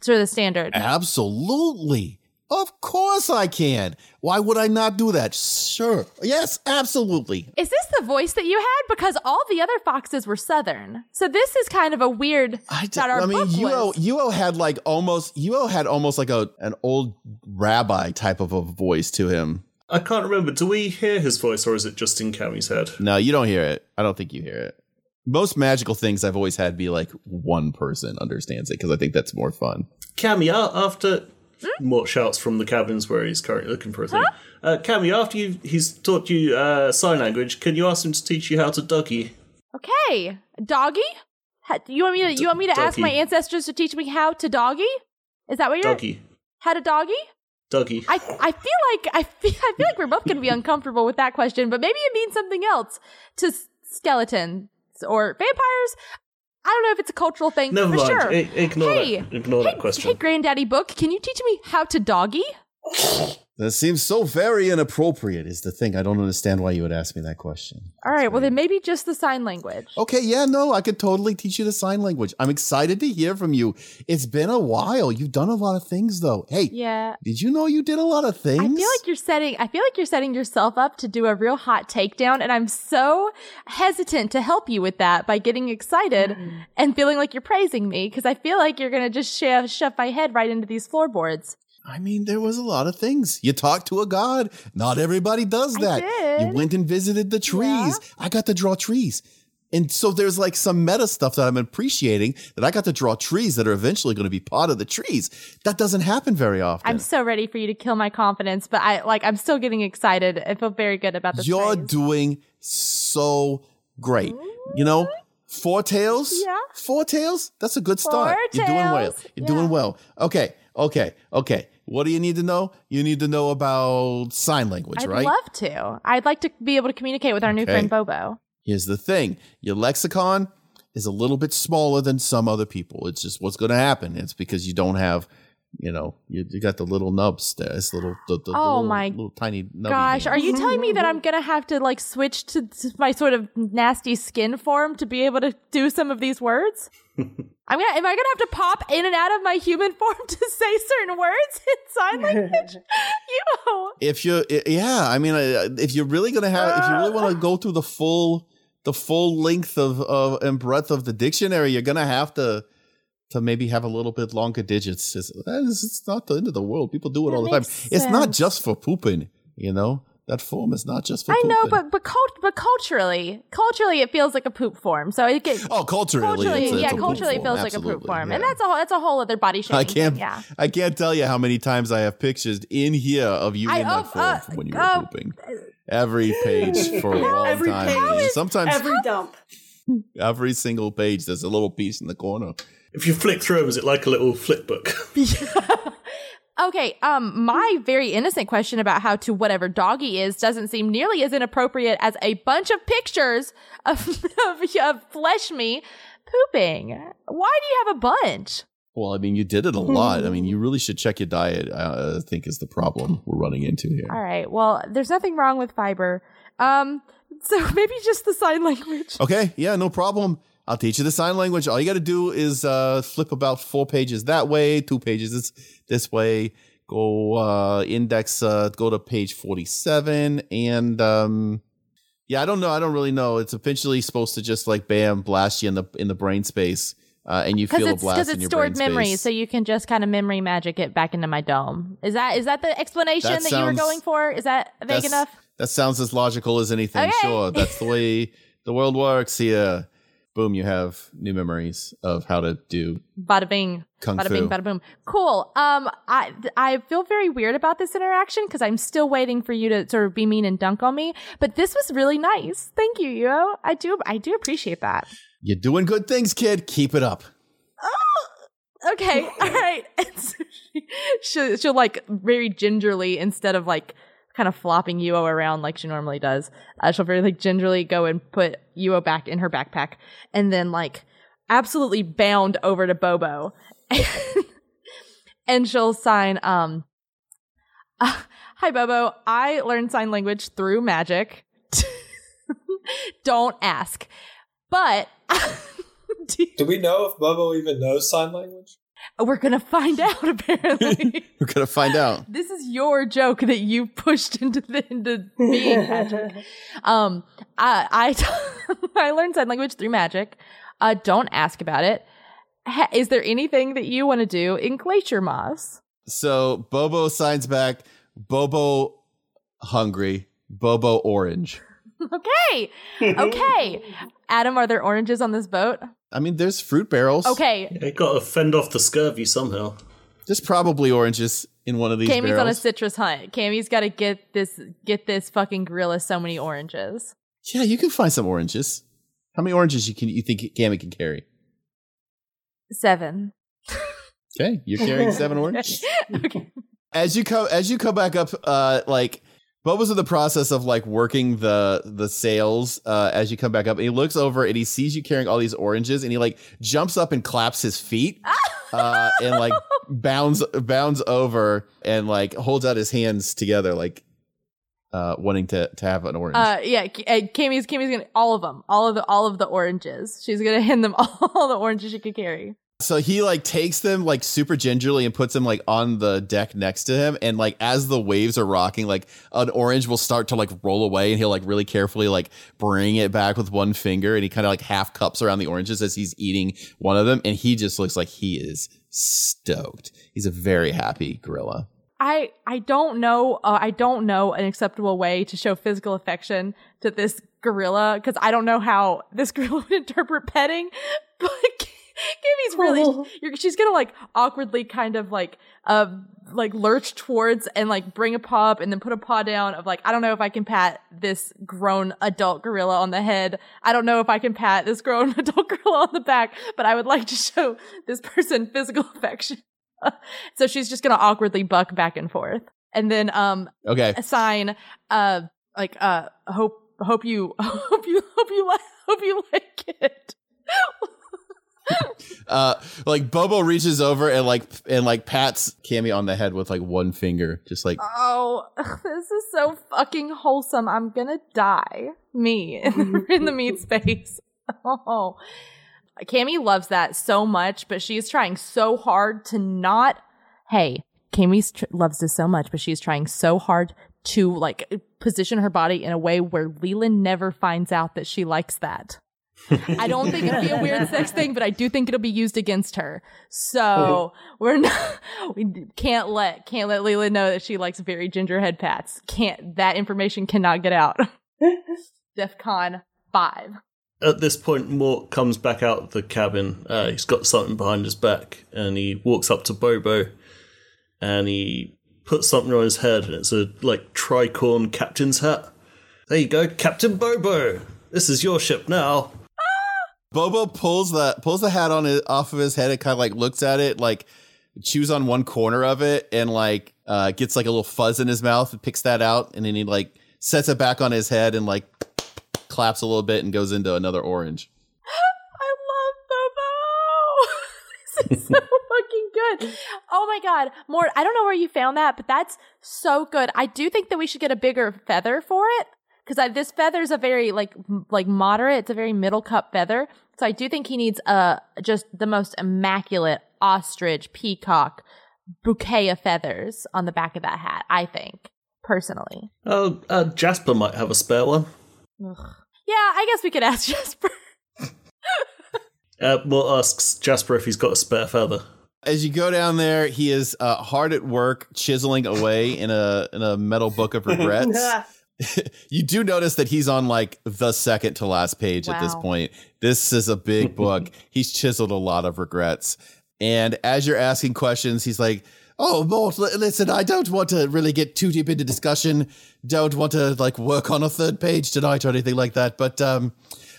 sort of the standard? Absolutely. Of course I can. Why would I not do that? Sure. Yes, absolutely. Is this the voice that you had? Because all the other foxes were southern, so this is kind of a weird. I, d- that our I mean, book Uo. Uo had like almost Uo had almost like a an old rabbi type of a voice to him. I can't remember. Do we hear his voice, or is it just in Cammy's head? No, you don't hear it. I don't think you hear it. Most magical things I've always had be like one person understands it because I think that's more fun. Cammy, after Mort shouts from the cabins where he's currently looking for a thing. Uh, Cammy, after you, he's taught you uh, sign language, can you ask him to teach you how to Dougie? Okay, doggy. Ha- You want me to? You want me to ask my ancestors to teach me how to doggy? Is that what you're? Dougie. How to doggy? Dougie. I I feel like I feel I feel like we're both going to be uncomfortable with that question, but maybe it means something else to s- skeletons or vampires. I don't know if it's a cultural thing Never for mind. sure. I- ignore hey, that. Ignore that question. Hey, Granddaddy Book, can you teach me how to doggy? That seems so very inappropriate, is the thing. I don't understand why you would ask me that question. All right, well then maybe just the sign language. Okay, yeah, no, I could totally teach you the sign language. I'm excited to hear from you. It's been a while. You've done a lot of things, though. Hey, Yeah. did you know you did a lot of things? I feel like you're setting I feel like you're setting yourself up to do a real hot takedown and I'm so hesitant to help you with that by getting excited mm. and feeling like you're praising me because I feel like you're going to just shove, shove my head right into these floorboards. I mean, there was a lot of things. You talked to a god. Not everybody does that. did. You went and visited the trees. I got to draw trees. And so there's like some meta stuff that I'm appreciating that I got to draw trees that are eventually going to be part of the trees. That doesn't happen very often. I'm so ready for you to kill my confidence, but I like I'm still getting excited. I feel very good about this. You're doing so great. You know, four tails. Yeah. Four tails. That's a good start. Four You're doing well. You're Yeah. doing well. Okay. Okay. Okay. What do you need to know? You need to know about sign language, right? I'd love to. I'd like to be able to communicate with our new Okay. friend Bobo. Here's the thing your lexicon is a little bit smaller than some other people. It's just what's going to happen. It's because you don't have, you know, you, you got the little nubs there. It's little, the, the Oh little, my little tiny nubby Gosh, hands. are you telling me that I'm gonna have to like switch to, to my sort of nasty skin form to be able to do some of these words? I'm gonna. Am I gonna have to pop in and out of my human form to say certain words in sign language? you. know, if you yeah i mean uh, if you're really gonna have if you really want to go through the full the full length of, of and breadth of the dictionary you're gonna have to to maybe have a little bit longer digits it's, it's it's not the end of the world people do it That all the time makes it's not just for pooping you know that form is not just for I pooping. know, but but cult, but culturally, culturally, it feels like a poop form. So it get, oh culturally, culturally, it's, it's yeah, a culturally, it form, feels like a poop form, yeah. and that's a whole, that's a whole other body shape. I can't. Thing, yeah. I can't tell you how many times I have pictures in here of you I- in oh, that form uh, when you were oh, pooping. Every page for a long Every time. page. Sometimes Every dump. every single page there's a little piece in the corner. If you flick through them, is it like a little flip book? Okay, um, my very innocent question about how to whatever doggy is doesn't seem nearly as inappropriate as a bunch of pictures of, of, of flesh me pooping. Why do you have a bunch? Well, I mean, you did it a lot. I mean, you really should check your diet. uh, I think is the problem we're running into here. All right, well, there's nothing wrong with fiber. Um, so maybe just the sign language. Okay, yeah, no problem. I'll teach you the sign language. All you got to do is uh, flip about four pages that way, two pages this, this way. Go uh, index, uh, go to page forty-seven, and um, yeah, I don't know. I don't really know. It's eventually supposed to just like bam, blast you in the in the brain space, uh, and you feel a it's blast because it's stored memory, space. so you can just kind of memory magic it back into my dome. Is that is that the explanation That that, you were going for? Is that vague enough? That sounds as logical as anything. Okay. Sure, that's the way the world works here. Boom, you have new memories of how to do Bada bing. Kung bada fu. bing, bada boom. Cool. Um, I I feel very weird about this interaction because I'm still waiting for you to sort of be mean and dunk on me. But this was really nice. Thank you, Yo. I do I do appreciate that. You're doing good things, kid. Keep it up. Oh, Okay, all right. And so she, she'll, she'll like very gingerly instead of like kind of flopping Yuo around like she normally does. Uh, she'll very like gingerly go and put Yuo back in her backpack, and then like absolutely bound over to Bobo, and she'll sign. Um, uh, hi Bobo, I learned sign language through magic. Don't ask, but. do you- Do we know if Bobo even knows sign language? We're gonna find out apparently. We're gonna find out. this is your joke that you pushed into the into being magic. Um, I I, I learned sign language through magic. Uh, don't ask about it. Ha- is there anything that you want to do in Glacier Moss? So Bobo signs back. Bobo hungry. Bobo orange. Okay. Okay. Adam, are there oranges on this boat? I mean, there's fruit barrels. Okay. You got to fend off the scurvy somehow. There's probably oranges in one of these Cammy's on a citrus hunt. Cammy's got to get this get this fucking gorilla so many oranges. yeah, you can find some oranges. How many oranges you can you think Cammy can carry? Seven. Okay, you're carrying seven oranges. okay. as you come as you come back up uh like Bobo's in the process of like working the the sails uh as you come back up and he looks over and he sees you carrying all these oranges and he like jumps up and claps his feet uh and like bounds bounds over and like holds out his hands together like uh wanting to to have an orange. Uh, yeah, K- uh, Cammy's gonna all of them, all of the all of the oranges. She's gonna hand them all the oranges she could carry. So he like takes them like super gingerly and puts them like on the deck next to him. And like as the waves are rocking, like an orange will start to like roll away and he'll like really carefully like bring it back with one finger. And he kind of like half cups around the oranges as he's eating one of them. And he just looks like he is stoked. He's a very happy gorilla. I I don't know uh, I don't know an acceptable way to show physical affection to this gorilla because I don't know how this gorilla would interpret petting, but. Cammy's really you're, she's gonna like awkwardly kind of like uh like lurch towards and like bring a paw up and then put a paw down of like I don't know if I can pat this grown adult gorilla on the head. I don't know if I can pat this grown adult gorilla on the back, but I would like to show this person physical affection. so she's just gonna awkwardly buck back and forth and then um Okay. assign uh like uh hope hope you hope you hope you like hope you like it Uh, like Bobo reaches over and like and like pats Cammy on the head with like one finger, just like oh this is so fucking wholesome. I'm gonna die. Me in the, meat space. Oh. Cammy loves that so much but she's trying so hard to not hey Cammy tr- loves this so much but she's trying so hard to like position her body in a way where Leland never finds out that she likes that I don't think it'll be a weird sex thing, but I do think it'll be used against her. So we're not, we can't let, can't let Leland know that she likes very gingerhead pats. Can't, that information cannot get out. DefCon 5. At this point, Mort comes back out of the cabin. Uh, he's got something behind his back, and he walks up to Bobo, and he puts something on his head, and it's a like tricorn captain's hat. There you go, Captain Bobo. This is your ship now. Bobo pulls the pulls the hat on his, off of his head and kind of like looks at it, like chews on one corner of it, and like uh, gets like a little fuzz in his mouth and picks that out, and then he like sets it back on his head and like claps a little bit and goes into another orange. I love Bobo. this is so fucking good. Oh my god, Mort, I don't know where you found that, but that's so good. I do think that we should get a bigger feather for it because this feather is a very like m- like moderate. It's a very middle cup feather. So I do think he needs a just the most immaculate ostrich peacock bouquet of feathers on the back of that hat. I think personally. Oh, uh, Jasper might have a spare one. Ugh. Yeah, I guess we could ask Jasper. Uh, Mort asks Jasper if he's got a spare feather. As you go down there, he is uh, hard at work chiseling away in a in a metal book of regrets. you do notice that he's on like the second to last page at this point. This is a big book. he's chiseled a lot of regrets. And as you're asking questions, he's like, Oh, Mort, li- listen, I don't want to really get too deep into discussion. Don't want to like work on a third page tonight or anything like that. But um,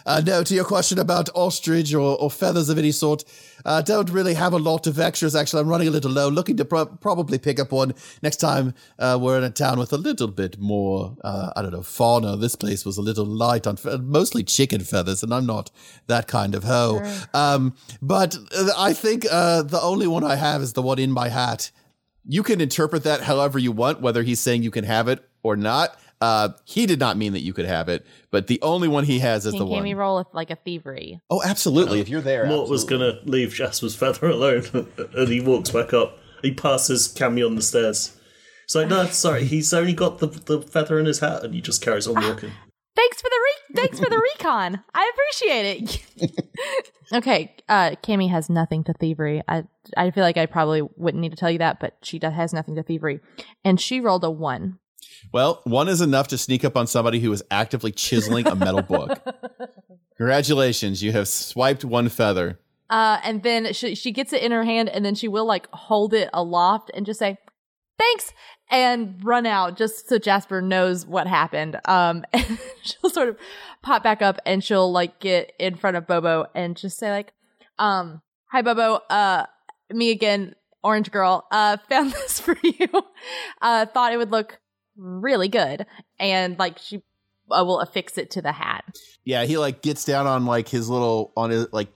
uh, no, to your question about ostrich or, or feathers of any sort, uh, don't really have a lot of extras. Actually, I'm running a little low. Looking to pro- probably pick up one next time uh, we're in a town with a little bit more, uh, I don't know, fauna. This place was a little light on fe- mostly chicken feathers, and I'm not that kind of hoe. Um, but uh, I think uh, the only one I have is the one in my hat. You can interpret that however you want, whether he's saying you can have it or not. Uh, he did not mean that you could have it, but the only one he has is Can the one. Cammy roll with like a thievery? Oh, absolutely. If you're there, Mort was going to leave Jasper's feather alone, and he walks back up. He passes Cammy on the stairs. It's like, no, sorry, he's only got the, the feather in his hat, and he just carries on walking. Thanks for the re- thanks for the recon. I appreciate it. okay, uh Cammy has nothing to thievery. I I feel like I probably wouldn't need to tell you that, but she does, has nothing to thievery. And she rolled a 1. Well, one is enough to sneak up on somebody who is actively chiseling a metal book. Congratulations, you have swiped one feather. Uh, and then she, she gets it in her hand and then she will like hold it aloft and just say, thanks, and run out just so Jasper knows what happened. Um, and she'll sort of pop back up and she'll like get in front of Bobo and just say like, um, hi Bobo, uh, me again, Orange Girl, uh, found this for you. uh, thought it would look really good. And like she uh, will affix it to the hat. Yeah, he like gets down on like his little on his like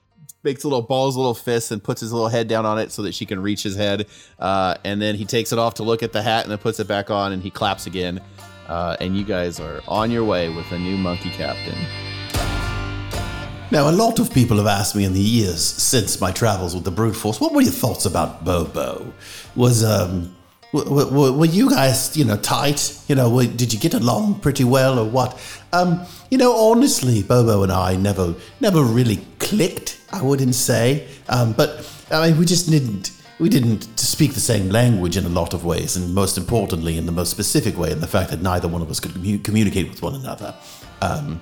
makes a little balls little fists, and puts his little head down on it so that she can reach his head. Uh, and then he takes it off to look at the hat and then puts it back on and he claps again. Uh, and you guys are on your way with a new monkey captain. Now, a lot of people have asked me in the years since my travels with the brute force, what were your thoughts about Bobo? Was um, w- w- were you guys, you know, tight? You know, w- did you get along pretty well, or what? Um, you know, honestly, Bobo and I never, never really clicked. I wouldn't say, um, but I mean, we just didn't. We didn't speak the same language in a lot of ways, and most importantly, in the most specific way, in the fact that neither one of us could commu- communicate with one another. Um,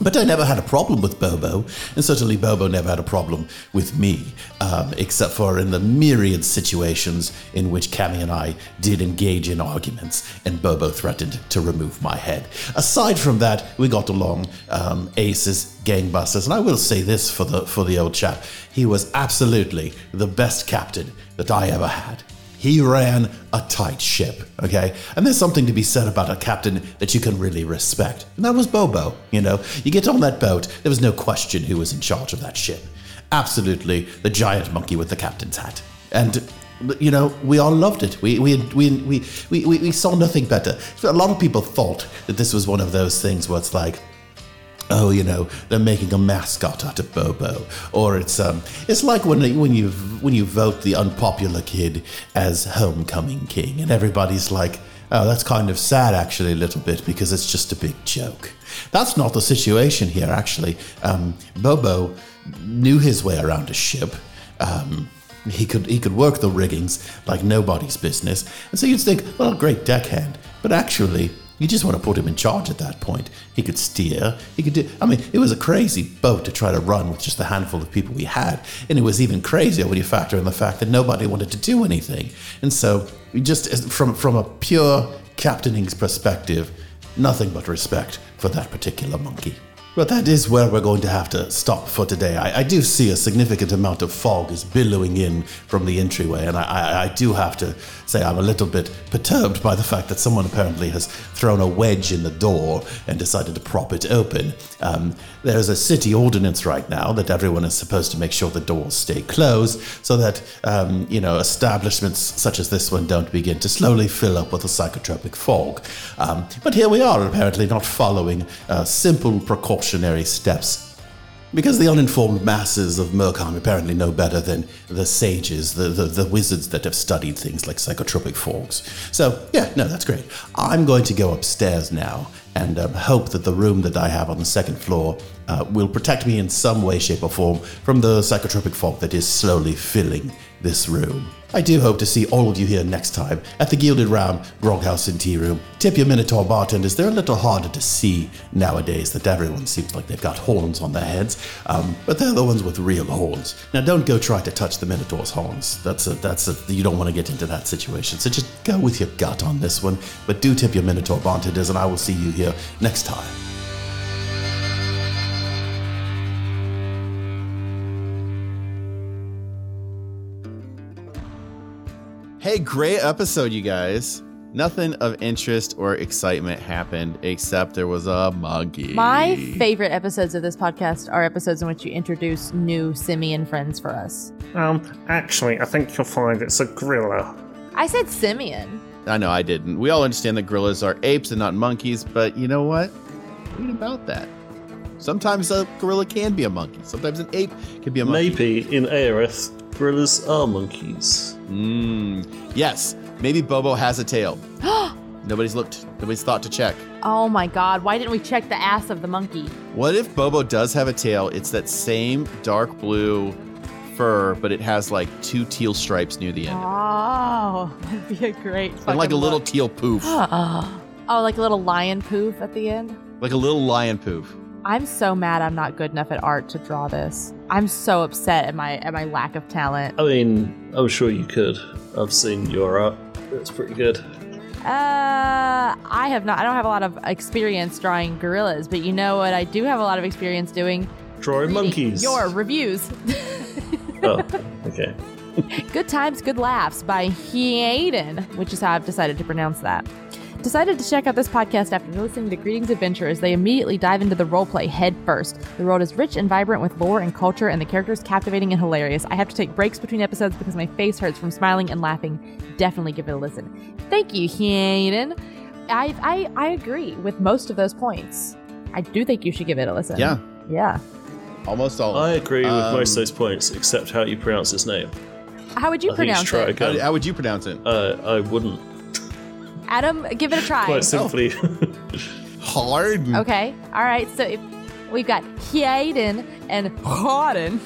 but I never had a problem with Bobo, and certainly Bobo never had a problem with me, um, except for in the myriad situations in which Cammy and I did engage in arguments, and Bobo threatened to remove my head. Aside from that, we got along um, aces, gangbusters, and I will say this for the for the old chap: he was absolutely the best captain that I ever had. He ran a tight ship, okay? And there's something to be said about a captain that you can really respect. And that was Bobo, you know? You get on that boat, there was no question who was in charge of that ship. Absolutely the giant monkey with the captain's hat. And you know, we all loved it. We we we we we, we, saw nothing better. A lot of people thought that this was one of those things where it's like, oh, you know, they're making a mascot out of Bobo, or it's um, it's like when when you when you vote the unpopular kid as homecoming king, and everybody's like, oh, that's kind of sad actually a little bit because it's just a big joke. That's not the situation here actually. Um, Bobo knew his way around a ship. Um, he could he could work the riggings like nobody's business, and so you'd think, well, great deckhand, but actually you just want to put him in charge at that point. He could steer. He could do. I mean, it was a crazy boat to try to run with just the handful of people we had, and it was even crazier when you factor in the fact that nobody wanted to do anything. And so, just from from a pure captaining's perspective, nothing but respect for that particular monkey. But that is where we're going to have to stop for today. I, I do see a significant amount of fog is billowing in from the entryway, and I, I, I do have to say I'm a little bit perturbed by the fact that someone apparently has thrown a wedge in the door and decided to prop it open. Um, there's a city ordinance right now that everyone is supposed to make sure the doors stay closed so that um, you know establishments such as this one don't begin to slowly fill up with a psychotropic fog. Um, but here we are, apparently not following uh, simple precautionary steps because the uninformed masses of Murkheim apparently know better than the sages, the, the, the wizards that have studied things like psychotropic fogs. So, yeah, no, that's great. I'm going to go upstairs now and um, hope that the room that I have on the second floor uh, will protect me in some way, shape, or form from the psychotropic fog that is slowly filling this room. I do hope to see all of you here next time at the Gilded Ram Groghouse and Tea Room. Tip your Minotaur bartenders, they're a little harder to see nowadays that everyone seems like they've got horns on their heads, um, but they're the ones with real horns. Now don't go try to touch the Minotaur's horns. That's a, that's a, you don't want to get into that situation. So just go with your gut on this one, but do tip your Minotaur bartenders and I will see you here next time. Hey, great episode, you guys. Nothing of interest or excitement happened except there was a monkey. My favorite episodes of this podcast are episodes in which you introduce new simian friends for us. Um, actually, I think you'll find it's a gorilla. I said simian. I know I didn't. We all understand that gorillas are apes and not monkeys, but you know what? Read about that. Sometimes a gorilla can be a monkey. Sometimes an ape can be a monkey. Maybe in Aerith, gorillas are monkeys. Mm, yes, maybe Bobo has a tail. Nobody's looked. Nobody's thought to check. Oh my god, why didn't we check the ass of the monkey? What if Bobo does have a tail? It's that same dark blue fur, but it has like two teal stripes near the end. Oh, would be a great. and like a little look. teal poof, oh, like a little lion poof at the end. like a little lion poof. I'm so mad I'm not good enough at art to draw this. I'm so upset at my at my lack of talent. I mean, I'm sure you could. I've seen your art. It's pretty good. Uh, I have not. I don't have a lot of experience drawing gorillas, but you know what? I do have a lot of experience doing Drawing monkeys. Your reviews. Oh, okay. Good Times, Good Laughs by Hayden, which is how I've decided to pronounce that. Decided to check out this podcast after listening to Greetings Adventure as they immediately dive into the roleplay head first. The world is rich and vibrant with lore and culture, and the characters captivating and hilarious. I have to take breaks between episodes because my face hurts from smiling and laughing. Definitely give it a listen. Thank you, Hayden. I, I, I agree with most of those points. I do think you should give it a listen. Yeah, Yeah. almost all. I agree with Um, most of those points, except how you pronounce his name. How would you I pronounce it? How, how would you pronounce it? Uh, I wouldn't. Adam, give it a try. Quite simply. Hard. Okay. All right. So if we've got Hayden and Harden.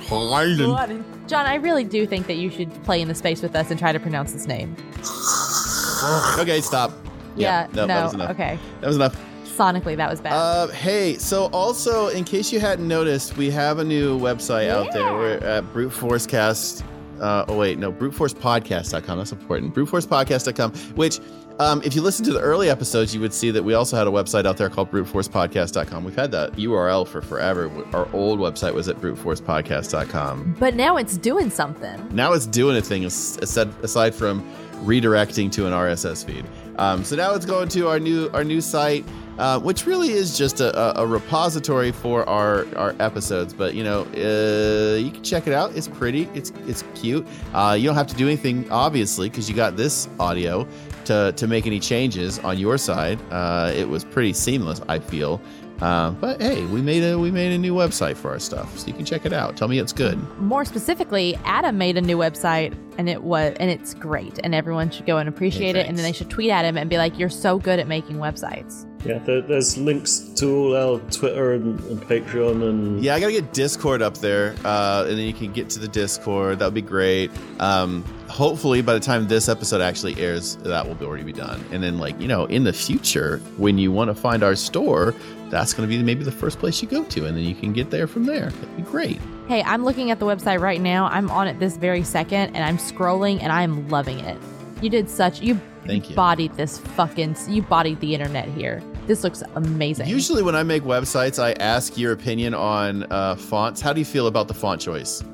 Hard. Harden. John, I really do think that you should play in the space with us and try to pronounce his name. Okay, stop. Yeah. no, no. that was enough. Okay. That was enough. Sonically, that was bad. Uh, hey, so also, in case you hadn't noticed, we have a new website out there. Yeah. We're at Brute Force Cast. Uh, oh, wait, no, BruteForcePodcast.com. That's important. BruteForcePodcast.com, which, um, if you listen to the early episodes, you would see that we also had a website out there called BruteForcePodcast.com. We've had that URL for forever. Our old website was at BruteForcePodcast.com. but now it's doing something. Now it's doing a thing aside aside from redirecting to an RSS feed. Um, so now it's going to our new our new site, uh, which really is just a, a, repository for our, our episodes. But you know, uh, you can check it out. It's pretty. It's it's cute. Uh, you don't have to do anything obviously because you got this audio to to make any changes on your side. Uh, it was pretty seamless. I feel. Uh, but hey, we made a we made a new website for our stuff, so you can check it out. Tell me it's good. More specifically, Adam made a new website and it was and it's great and everyone should go and appreciate Hey, it and then they should tweet at him and be like, "You're so good at making websites." Yeah, there, there's links to all our Twitter and, and Patreon and Yeah, I gotta get Discord up there, uh, and then you can get to the Discord. That would be great. Um, hopefully, by the time this episode actually airs, that will be already be done. And then, like you know, in the future, when you want to find our store, that's gonna be maybe the first place you go to, and then you can get there from there. That'd be great. Hey, I'm looking at the website right now. I'm on it this very second and I'm scrolling and I'm loving it. You did such you Thank you. bodied this fucking you bodied the internet here. This looks amazing. Usually, when I make websites, I ask your opinion on uh, fonts. How do you feel about the font choice?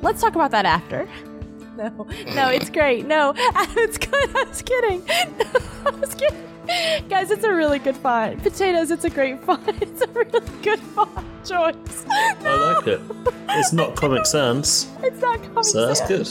Let's talk about that after. No, no, it's great. No, it's good. I was kidding. I was kidding. Guys, it's a really good font. Potatoes, it's a great font. It's a really good font choice. I like it. It's not Comic Sans, It's not Comic so that's good.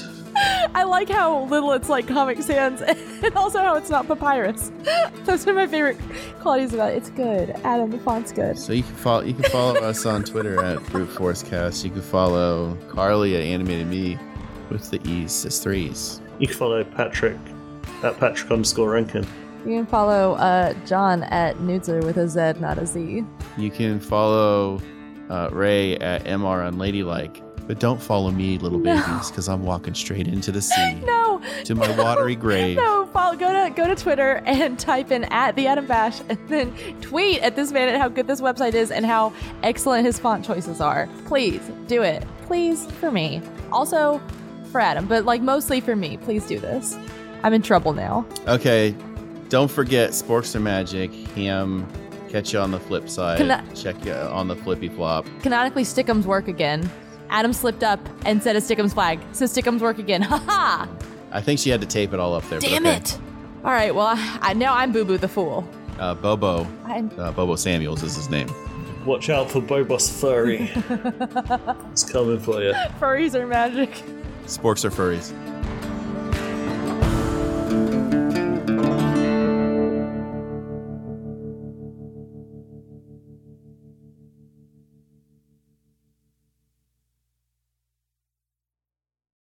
I like how little it's like Comic Sans and also how it's not papyrus. Those are my favorite qualities about it. It's good. Adam, the font's good. So you can follow you can follow us on Twitter at Brute Force Cast. You can follow Carly at Animated Me with the E's as threes. You can follow Patrick at Patrick underscore Rankin. You can follow uh, John at Nudzer with a Z, not a Z. You can follow uh, Ray at Mr Unladylike, but don't follow me, little No. babies, because I'm walking straight into the sea No, to my watery grave. No, follow, go to go to Twitter and type in at the Adam Bash, and then tweet at this man at how good this website is and how excellent his font choices are. Please do it, please for me. Also for Adam, but like mostly for me. Please do this. I'm in trouble now. Okay, don't forget Sporks are magic. Ham. Catch you on the flip side. Check you on the flippy flop. Canonically, Stickums work again. Adam slipped up and said a Stickums flag, so Stickums work again. Ha ha! I think she had to tape it all up there. but Damn okay. it! All right, well, I, I, now I'm Boo Boo the fool. Uh, Bobo. I'm, Uh, Bobo Samuels is his name. Watch out for Bobos Furry. it's coming for you. furries are magic. Sporks are furries.